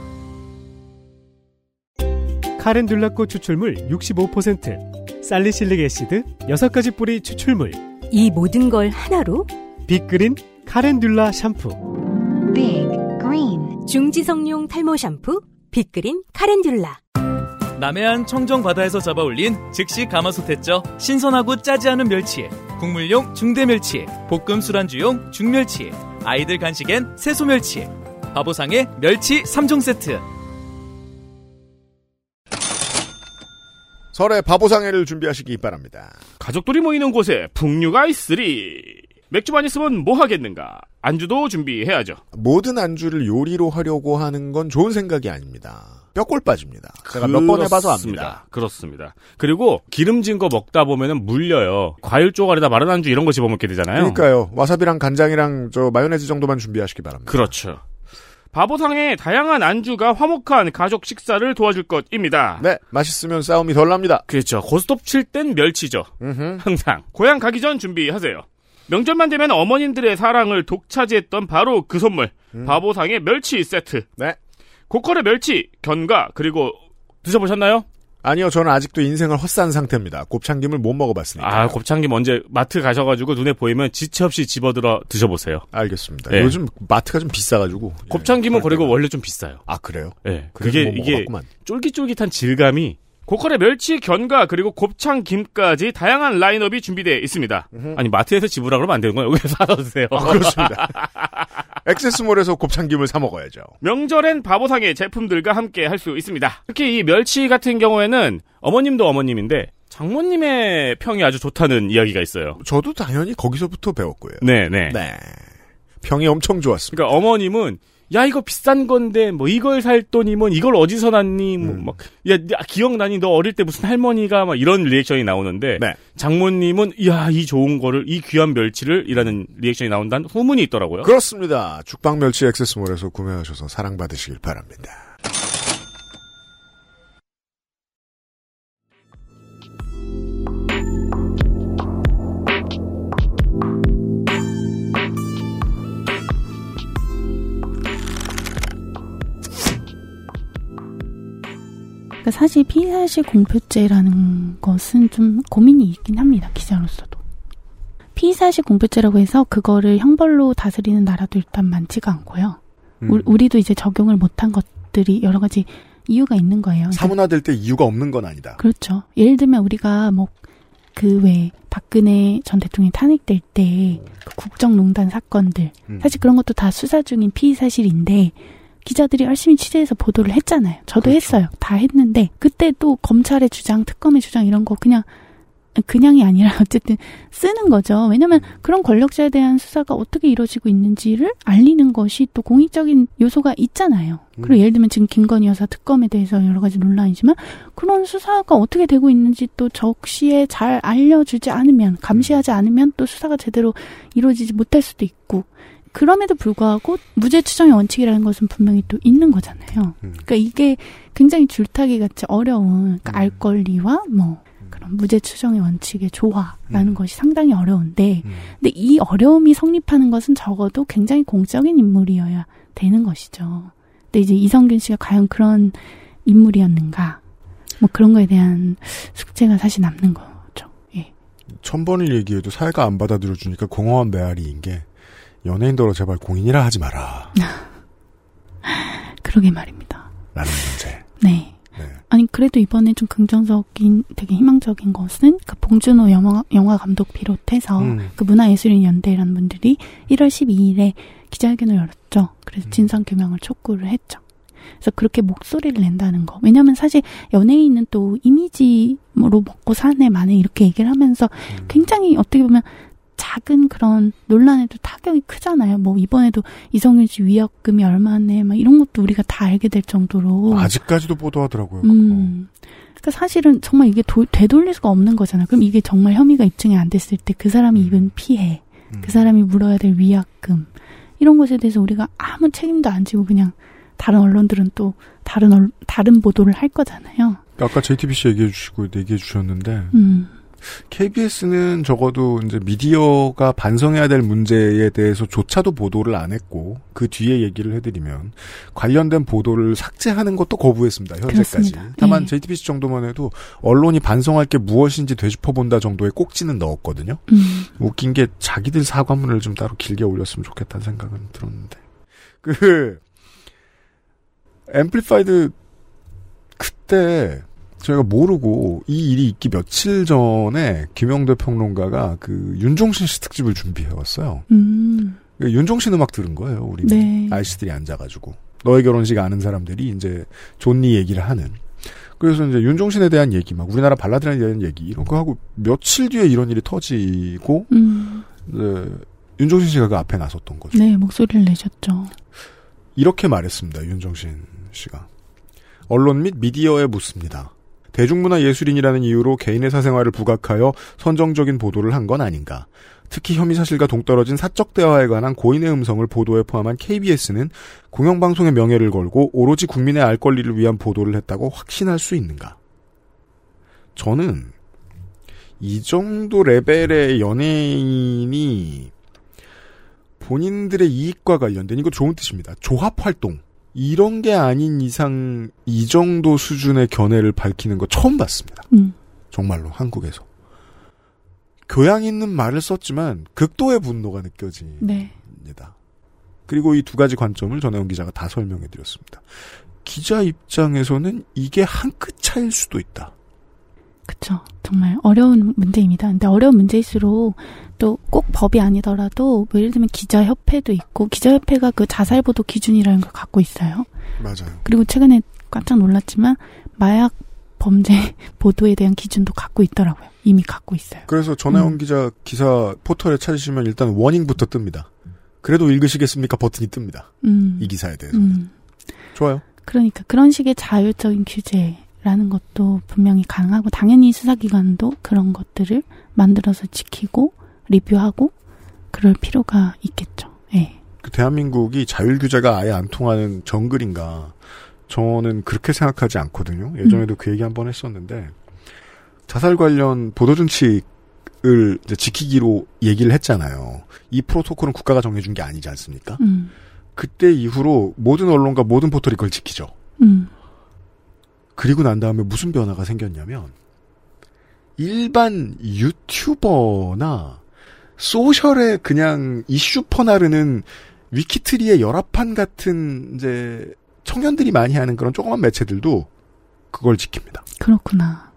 Speaker 4: calendula꽃 추출물 65%, salicylic acid 6가지 뿌리 추출물.
Speaker 7: 이 모든 걸 하나로
Speaker 4: 빅그린 카렌듈라 샴푸.
Speaker 7: 빅 그린 중지성용 탈모 샴푸 빅그린 카렌듈라.
Speaker 13: 남해안 청정 바다에서 잡아올린 즉시 가마솥했죠. 신선하고 짜지 않은 멸치. 국물용 중대멸치, 볶음 술안주용 중멸치, 아이들 간식엔 새소멸치, 바보상의 멸치 3종 세트.
Speaker 2: 설에 바보상회를 준비하시기 바랍니다.
Speaker 3: 가족들이 모이는 곳에 풍류가 있으리. 맥주만 있으면 뭐 하겠는가? 안주도 준비해야죠.
Speaker 2: 모든 안주를 요리로 하려고 하는 건 좋은 생각이 아닙니다. 뼈골 빠집니다. 제가 몇 번 해봐서 압니다.
Speaker 3: 그렇습니다. 그리고 기름진 거 먹다 보면은 물려요. 과일 쪼가리다 마른 안주 이런 거 집어먹게 되잖아요.
Speaker 2: 그러니까요. 와사비랑 간장이랑 저 마요네즈 정도만 준비하시기 바랍니다.
Speaker 3: 그렇죠. 바보상의 다양한 안주가 화목한 가족 식사를 도와줄 것입니다.
Speaker 2: 네, 맛있으면 싸움이 덜 납니다.
Speaker 3: 그렇죠. 고스톱 칠 땐 멸치죠.
Speaker 2: 음흠.
Speaker 3: 항상. 고향 가기 전 준비하세요. 명절만 되면 어머님들의 사랑을 독차지했던 바로 그 선물. 바보상의 멸치 세트.
Speaker 2: 네.
Speaker 3: 고퀄의 멸치, 견과, 그리고 드셔보셨나요?
Speaker 2: 아니요, 저는 아직도 인생을 헛산 상태입니다. 곱창김을 못 먹어봤으니까.
Speaker 3: 아, 곱창김 언제 마트 가셔가지고 눈에 보이면 지체 없이 집어들어 드셔보세요.
Speaker 2: 알겠습니다.
Speaker 3: 네.
Speaker 2: 요즘 마트가 좀 비싸가지고.
Speaker 3: 곱창김은 그리고 원래 좀 비싸요.
Speaker 2: 아, 그래요?
Speaker 3: 네.
Speaker 2: 그래서
Speaker 3: 그게
Speaker 2: 못
Speaker 3: 이게. 쫄깃쫄깃한 질감이 고퀄의 멸치, 견과, 그리고 곱창 김까지 다양한 라인업이 준비되어 있습니다. 아니, 마트에서 집으라 그러면 안 되는 거예요. 여기서 사다 드세요.
Speaker 2: 아, 그렇습니다. 액세스몰에서 곱창김을 사 먹어야죠.
Speaker 3: 명절엔 바보상의 제품들과 함께 할 수 있습니다. 특히 이 멸치 같은 경우에는 어머님도 어머님인데 장모님의 평이 아주 좋다는 이야기가 있어요.
Speaker 2: 저도 당연히 거기서부터 배웠고요.
Speaker 3: 네, 네.
Speaker 2: 네. 평이 엄청 좋았습니다.
Speaker 3: 그러니까 어머님은 야 이거 비싼 건데 뭐 이걸 살 돈이 면 이걸 어디서 났니
Speaker 2: 음.
Speaker 3: 뭐막야 기억나니 너 어릴 때 무슨 할머니가 막 이런 리액션이 나오는데
Speaker 2: 네.
Speaker 3: 장모님은 야 이 좋은 거를 이 귀한 멸치를 이라는 리액션이 나온다는 소문이 있더라고요.
Speaker 2: 그렇습니다. 죽방 멸치 액세스몰에서 구매하셔서 사랑받으시길 바랍니다.
Speaker 9: 그러니까 사실 피사시 공표죄라는 것은 좀 고민이 있긴 합니다. 기자로서도. 피사시 공표죄라고 해서 그거를 형벌로 다스리는 나라도 일단 많지가 않고요.
Speaker 2: 음.
Speaker 9: 우- 우리도 이제 적용을 못한 것들이 여러 가지 이유가 있는 거예요. 그러니까
Speaker 2: 사문화될 때 이유가 없는 건 아니다.
Speaker 9: 그렇죠. 예를 들면 우리가 뭐 그왜 박근혜 전 대통령이 탄핵될 때 그 국정농단 사건들
Speaker 2: 음.
Speaker 9: 사실 그런 것도 다 수사 중인 피의 사실인데 기자들이 열심히 취재해서 보도를 했잖아요. 저도
Speaker 2: 그렇죠.
Speaker 9: 했어요. 다 했는데 그때 또 검찰의 주장, 특검의 주장 이런 거 그냥 그냥이 아니라 어쨌든 쓰는 거죠. 왜냐면 그런 권력자에 대한 수사가 어떻게 이루어지고 있는지를 알리는 것이 또 공익적인 요소가 있잖아요. 그리고
Speaker 2: 음.
Speaker 9: 예를 들면 지금 김건희 여사 특검에 대해서 여러 가지 논란이지만 그런 수사가 어떻게 되고 있는지 또 적시에 잘 알려주지 않으면 감시하지 않으면 또 수사가 제대로 이루어지지 못할 수도 있고 그럼에도 불구하고 무죄 추정의 원칙이라는 것은 분명히 또 있는 거잖아요.
Speaker 2: 음.
Speaker 9: 그러니까 이게 굉장히 줄타기 같이 어려운 그러니까 알 권리와 뭐 그런 무죄 추정의 원칙의 조화라는 것이 상당히 어려운데 근데 이 어려움이 성립하는 것은 적어도 굉장히 공적인 인물이어야 되는 것이죠. 근데 이제 이성균 씨가 과연 그런 인물이었는가 뭐 그런 거에 대한 숙제가 사실 남는 거죠. 예.
Speaker 2: 천 번을 얘기해도 사회가 안 받아들여 주니까 공허한 메아리인 게 연예인더러 제발 공인이라 하지 마라.
Speaker 9: 그러게 말입니다.
Speaker 2: 라는 문제.
Speaker 9: 네. 아니 그래도 이번에 좀 긍정적인 되게 희망적인 것은 그 봉준호 영화, 영화 감독 비롯해서
Speaker 2: 음.
Speaker 9: 그 문화예술인 연대라는 분들이 1월 12일에 기자회견을 열었죠. 그래서 진상 규명을 촉구를 했죠. 그래서 그렇게 목소리를 낸다는 거. 왜냐하면 사실 연예인은 또 이미지로 먹고 사네 만에 이렇게 얘기를 하면서 굉장히 어떻게 보면 작은 그런 논란에도 타격이 크잖아요. 뭐 이번에도 이성윤 씨 위약금이 얼마네, 막 이런 것도 우리가 다 알게 될 정도로.
Speaker 2: 아직까지도 보도하더라고요.
Speaker 9: 음. 그러니까 사실은 정말 이게 도- 되돌릴 수가 없는 거잖아요. 그럼 이게 정말 혐의가 입증이 안 됐을 때 그 사람이 입은 피해, 그 사람이 물어야 될 위약금 이런 것에 대해서 우리가 아무 책임도 안 지고 그냥 다른 언론들은 또 다른 언- 다른 보도를 할 거잖아요.
Speaker 2: 아까 JTBC 얘기해 주시고 얘기해 주셨는데
Speaker 9: 음.
Speaker 2: KBS는 적어도 이제 미디어가 반성해야 될 문제에 대해서조차도 보도를 안 했고 그 뒤에 얘기를 해드리면 관련된 보도를 삭제하는 것도 거부했습니다. 현재까지.
Speaker 9: 그렇습니다.
Speaker 2: 다만
Speaker 9: 네.
Speaker 2: JTBC 정도만 해도 언론이 반성할 게 무엇인지 되짚어본다 정도의 꼭지는 넣었거든요.
Speaker 9: 음.
Speaker 2: 웃긴 게 자기들 사과문을 좀 따로 길게 올렸으면 좋겠다는 생각은 들었는데 그 amplified 그때 저희가 모르고 이 일이 있기 며칠 전에 김영대 평론가가 그 윤종신 씨 특집을 준비해 왔어요.
Speaker 9: 음.
Speaker 2: 그 윤종신 음악 들은 거예요. 우리
Speaker 9: 네.
Speaker 2: 아이씨들이 앉아가지고 너의 결혼식 아는 사람들이 이제 존니 얘기를 하는. 그래서 이제 윤종신에 대한 얘기, 막 우리나라 발라드에 대한 얘기 이런 거 하고 며칠 뒤에 이런 일이 터지고
Speaker 9: 음.
Speaker 2: 네, 윤종신 씨가 그 앞에 나섰던 거죠.
Speaker 9: 네, 목소리를 내셨죠.
Speaker 2: 이렇게 말했습니다. 윤종신 씨가. 언론 및 미디어에 묻습니다. 대중문화 예술인이라는 이유로 개인의 사생활을 부각하여 선정적인 보도를 한 건 아닌가. 특히 혐의 사실과 동떨어진 사적 대화에 관한 고인의 음성을 보도에 포함한 KBS는 공영방송의 명예를 걸고 오로지 국민의 알 권리를 위한 보도를 했다고 확신할 수 있는가. 저는 이 정도 레벨의 연예인이 본인들의 이익과 관련된 이거 좋은 뜻입니다. 조합 활동 이런 게 아닌 이상 이 정도 수준의 견해를 밝히는 거 처음 봤습니다.
Speaker 9: 음.
Speaker 2: 정말로 한국에서 교양 있는 말을 썼지만 극도의 분노가 느껴집니다.
Speaker 9: 네.
Speaker 2: 그리고 이 두 가지 관점을 전혜원 기자가 다 설명해 드렸습니다. 기자 입장에서는 이게 한 끗 차일 수도 있다.
Speaker 9: 그쵸. 정말 어려운 문제입니다. 근데 어려운 문제일수록 또 꼭 법이 아니더라도 뭐 예를 들면 기자협회도 있고 기자협회가 그 자살보도 기준이라는 걸 갖고 있어요.
Speaker 2: 맞아요.
Speaker 9: 그리고 최근에 깜짝 놀랐지만 마약 범죄 보도에 대한 기준도 갖고 있더라고요. 이미 갖고 있어요.
Speaker 2: 그래서 전혜원
Speaker 9: 음.
Speaker 2: 기자 기사 포털에 찾으시면 일단 워닝부터 뜹니다. 그래도 읽으시겠습니까? 버튼이 뜹니다.
Speaker 9: 음.
Speaker 2: 이 기사에 대해서.
Speaker 9: 음.
Speaker 2: 좋아요.
Speaker 9: 그러니까 그런 식의 자율적인 규제라는 것도 분명히 가능하고 당연히 수사기관도 그런 것들을 만들어서 지키고 리뷰하고 그럴 필요가 있겠죠. 예.
Speaker 2: 그 대한민국이 자율 규제가 아예 안 통하는 정글인가? 저는 그렇게 생각하지 않거든요. 예전에도 그 얘기 한 번 했었는데 자살 관련 보도 준칙을 지키기로 얘기를 했잖아요. 이 프로토콜은 국가가 정해준 게 아니지 않습니까?
Speaker 9: 음.
Speaker 2: 그때 이후로 모든 언론과 모든 포털이 그걸 지키죠.
Speaker 9: 음.
Speaker 2: 그리고 난 다음에 무슨 변화가 생겼냐면 일반 유튜버나 소셜에 그냥 이슈 퍼나르는 위키트리의 열화판 같은 이제 청년들이 많이 하는 그런 조그만 매체들도 그걸 지킵니다.
Speaker 9: 그렇구나.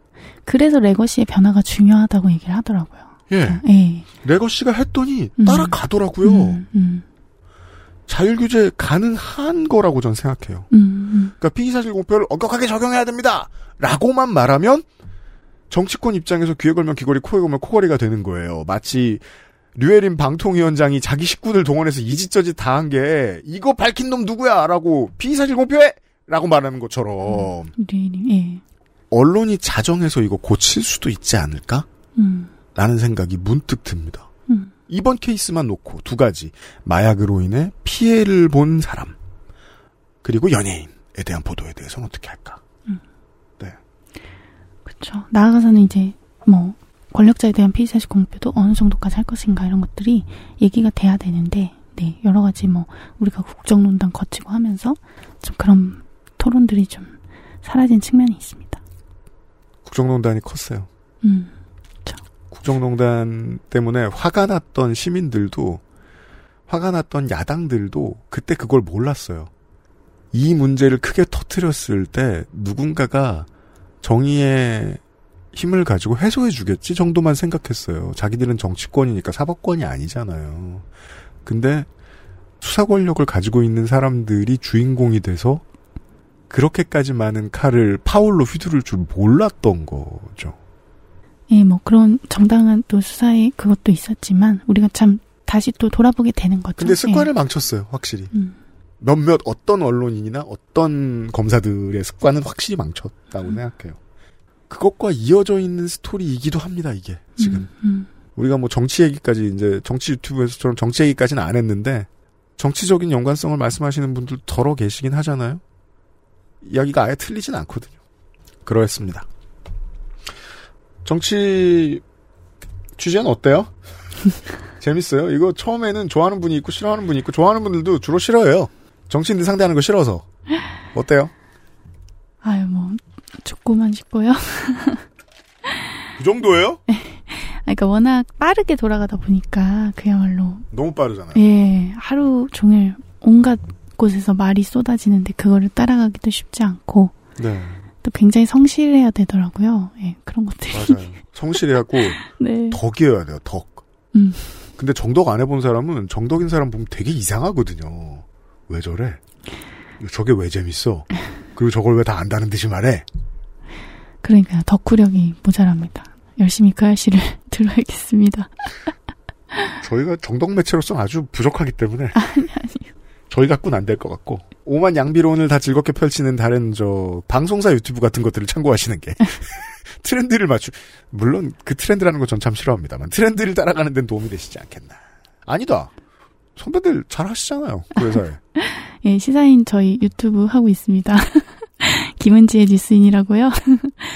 Speaker 9: 그래서 레거시의 변화가 중요하다고 얘기를 하더라고요.
Speaker 2: 예.
Speaker 9: 예.
Speaker 2: 레거시가 했더니
Speaker 9: 음.
Speaker 2: 따라가더라고요.
Speaker 9: 음, 음,
Speaker 2: 자율규제 가능한 거라고 전 생각해요.
Speaker 9: 음,
Speaker 2: 그러니까 피의사실 공표를 엄격하게 적용해야 됩니다. 라고만 말하면 정치권 입장에서 귀에 걸면 귀걸이, 코에 걸면 코걸이가 되는 거예요. 마치 류에린 방통위원장이 자기 식구들 동원해서 이짓저짓 다 한 게 이거 밝힌 놈 누구야? 라고 피의사실 공표해! 라고 말하는 것처럼
Speaker 9: 류일님, 예.
Speaker 2: 언론이 자정해서 이거 고칠 수도 있지 않을까?
Speaker 9: 음,
Speaker 2: 라는 생각이 문득 듭니다.
Speaker 9: 음.
Speaker 2: 이번 케이스만 놓고 두 가지 마약으로 인해 피해를 본 사람 그리고 연예인에 대한 보도에 대해서는 어떻게 할까?
Speaker 9: 그렇죠. 나아가서는 이제 뭐 권력자에 대한 피의사실 공표도 어느 정도까지 할 것인가 이런 것들이 얘기가 돼야 되는데, 네 여러 가지 뭐 우리가 국정농단 거치고 하면서 좀 그런 토론들이 좀 사라진 측면이 있습니다.
Speaker 2: 국정농단이 컸어요.
Speaker 9: 음,
Speaker 2: 국정농단 때문에 화가 났던 시민들도 화가 났던 야당들도 그때 그걸 몰랐어요. 이 문제를 크게 터트렸을 때 누군가가 정의의 힘을 가지고 해소해 주겠지 정도만 생각했어요. 자기들은 정치권이니까 사법권이 아니잖아요. 근데 수사 권력을 가지고 있는 사람들이 주인공이 돼서 그렇게까지 많은 칼을 파울로 휘두를 줄 몰랐던 거죠.
Speaker 9: 예, 뭐 그런 정당한 또 수사에 그것도 있었지만 우리가 참 다시 또 돌아보게 되는 거죠.
Speaker 2: 근데 습관을
Speaker 9: 예.
Speaker 2: 망쳤어요, 확실히.
Speaker 9: 음.
Speaker 2: 몇몇 어떤 언론인이나 어떤 검사들의 습관은 확실히 망쳤다고 생각해요. 그것과 이어져 있는 스토리이기도 합니다, 이게. 지금.
Speaker 9: 음,
Speaker 2: 우리가 뭐 정치 얘기까지 이제 정치 유튜브에서처럼 정치 얘기까지는 안 했는데 정치적인 연관성을 말씀하시는 분들 덜어 계시긴 하잖아요. 이야기가 아예 틀리진 않거든요. 그러했습니다. 정치 취재는 어때요? 재밌어요. 이거 처음에는 좋아하는 분이 있고 싫어하는 분이 있고 좋아하는 분들도 주로 싫어해요. 정치인들 상대하는 거 싫어서. 어때요?
Speaker 9: 아유 뭐 죽고만 싶고요.
Speaker 2: 그 정도예요?
Speaker 9: 그러니까 워낙 빠르게 돌아가다 보니까 그야말로
Speaker 2: 너무 빠르잖아요.
Speaker 9: 예 하루 종일 온갖 곳에서 말이 쏟아지는데 그거를 따라가기도 쉽지 않고
Speaker 2: 네.
Speaker 9: 또 굉장히 성실해야 되더라고요. 예 그런 것들이.
Speaker 2: 맞아요. 성실해갖고
Speaker 9: 네.
Speaker 2: 덕이어야 돼요. 덕.
Speaker 9: 음.
Speaker 2: 근데 정덕 안 해본 사람은 정덕인 사람 보면 되게 이상하거든요. 왜 저래? 저게 왜 재밌어? 그리고 저걸 왜 다 안다는 듯이 말해?
Speaker 9: 그러니까 덕후력이 모자랍니다. 열심히 그 알씨를 들어야겠습니다.
Speaker 2: 저희가 정동 매체로서는 아주 부족하기 때문에. 저희 갖고는 안 될 것 같고. 오만 양비론을 다 즐겁게 펼치는 다른 저 방송사 유튜브 같은 것들을 참고하시는 게 트렌드를 맞추. 물론 그 트렌드라는 건 전 참 싫어합니다만 트렌드를 따라가는 데는 도움이 되시지 않겠나. 아니다. 선배들 잘 하시잖아요. 그 회사에.
Speaker 9: 예, 시사인 저희 유튜브 하고 있습니다. 김은지의 뉴스인이라고요.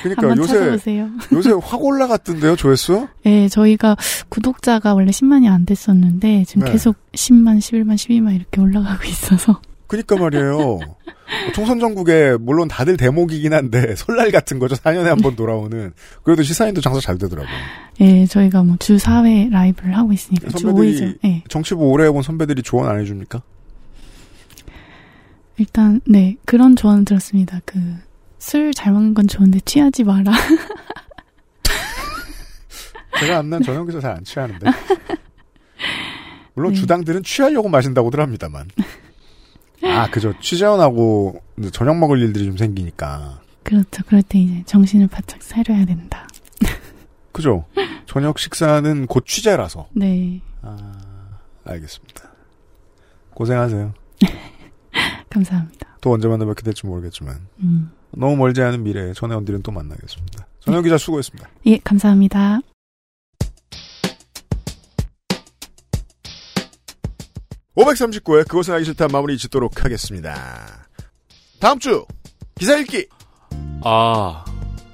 Speaker 2: 그러니까
Speaker 9: 한번
Speaker 2: 요새
Speaker 9: 찾아보세요.
Speaker 2: 요새 확 올라갔던데요, 조회수?
Speaker 9: 예, 저희가 구독자가 원래 10만이 안 됐었는데 지금
Speaker 2: 네.
Speaker 9: 계속 10만, 11만, 12만 이렇게 올라가고 있어서
Speaker 2: 그니까 말이에요. 총선 전국에 물론 다들 대목이긴 한데 설날 같은 거죠. 4년에 한 번 돌아오는. 그래도 시사인도 장사 잘 되더라고요.
Speaker 9: 예, 저희가 뭐 주 4회 라이브를 하고 있으니까 주 5회죠.
Speaker 2: 선배들이
Speaker 9: 예.
Speaker 2: 정치부 오래 해본 선배들이 조언 안 해줍니까?
Speaker 9: 일단 네, 그런 조언 들었습니다. 그 술 잘 먹는 건 좋은데 취하지 마라.
Speaker 2: 제가 암난 전용 기자 잘 안 취하는데. 물론
Speaker 9: 네.
Speaker 2: 주당들은 취하려고 마신다고들 합니다만. 아, 그죠. 취재원하고 저녁 먹을 일들이 좀 생기니까.
Speaker 9: 그렇죠. 그럴 때 이제 정신을 바짝 차려야 된다.
Speaker 2: 그죠. 저녁 식사는 곧 취재라서.
Speaker 9: 네.
Speaker 2: 알겠습니다. 고생하세요.
Speaker 9: 감사합니다.
Speaker 2: 또 언제 만나 뵙게 될지 모르겠지만.
Speaker 9: 음.
Speaker 2: 너무 멀지 않은 미래에 언디는 또 만나겠습니다. 전영 기자 수고했습니다.
Speaker 9: 예, 감사합니다.
Speaker 2: 539회 그것은 알기 싫다 마무리 짓도록 하겠습니다. 다음 주 기사 읽기
Speaker 3: 아,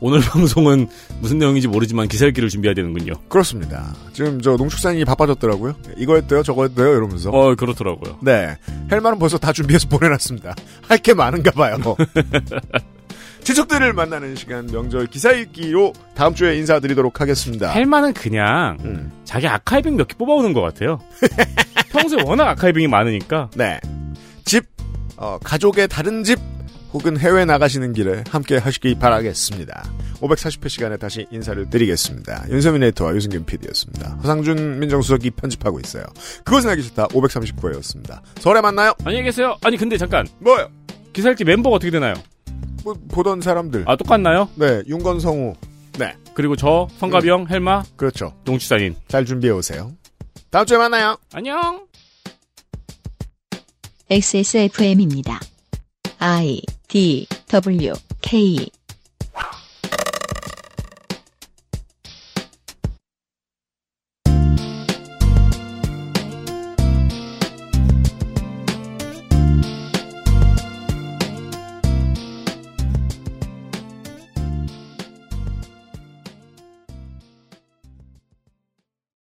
Speaker 3: 오늘 방송은 무슨 내용인지 모르지만 기사 읽기를 준비해야 되는군요.
Speaker 2: 그렇습니다. 지금 저 농축산인이 바빠졌더라고요. 이거 했대요, 저거 했대요, 이러면서.
Speaker 3: 어, 그렇더라고요.
Speaker 2: 네. 헬마는 벌써 다 준비해서 보내놨습니다. 할 게 많은가 봐요. 지적들을 만나는 시간 명절 기사 읽기로 다음 주에 인사드리도록 하겠습니다.
Speaker 3: 헬마는 그냥
Speaker 2: 음.
Speaker 3: 자기 아카이빙 몇 개 뽑아오는 것 같아요. 평소에 워낙 아카이빙이 많으니까.
Speaker 2: 네. 집, 어, 가족의 다른 집, 혹은 해외 나가시는 길에 함께 하시기 바라겠습니다. 540회 시간에 다시 인사를 드리겠습니다. 윤세민 에이터와 유승균 PD였습니다. 허상준 민정수석이 편집하고 있어요. 그것은 알기 싫다 539회였습니다. 설에 만나요.
Speaker 3: 안녕히 계세요. 아니 근데 잠깐.
Speaker 2: 뭐요?
Speaker 3: 기사 읽기 멤버가 어떻게 되나요?
Speaker 2: 뭐, 보던 사람들.
Speaker 3: 아 똑같나요?
Speaker 2: 네, 윤건성우. 네.
Speaker 3: 그리고 저 성가병, 헬마,
Speaker 2: 그렇죠.
Speaker 3: 농축산인.
Speaker 2: 잘 준비해 오세요. 다음 주에 만나요.
Speaker 3: 안녕.
Speaker 12: XSFM입니다. I D W K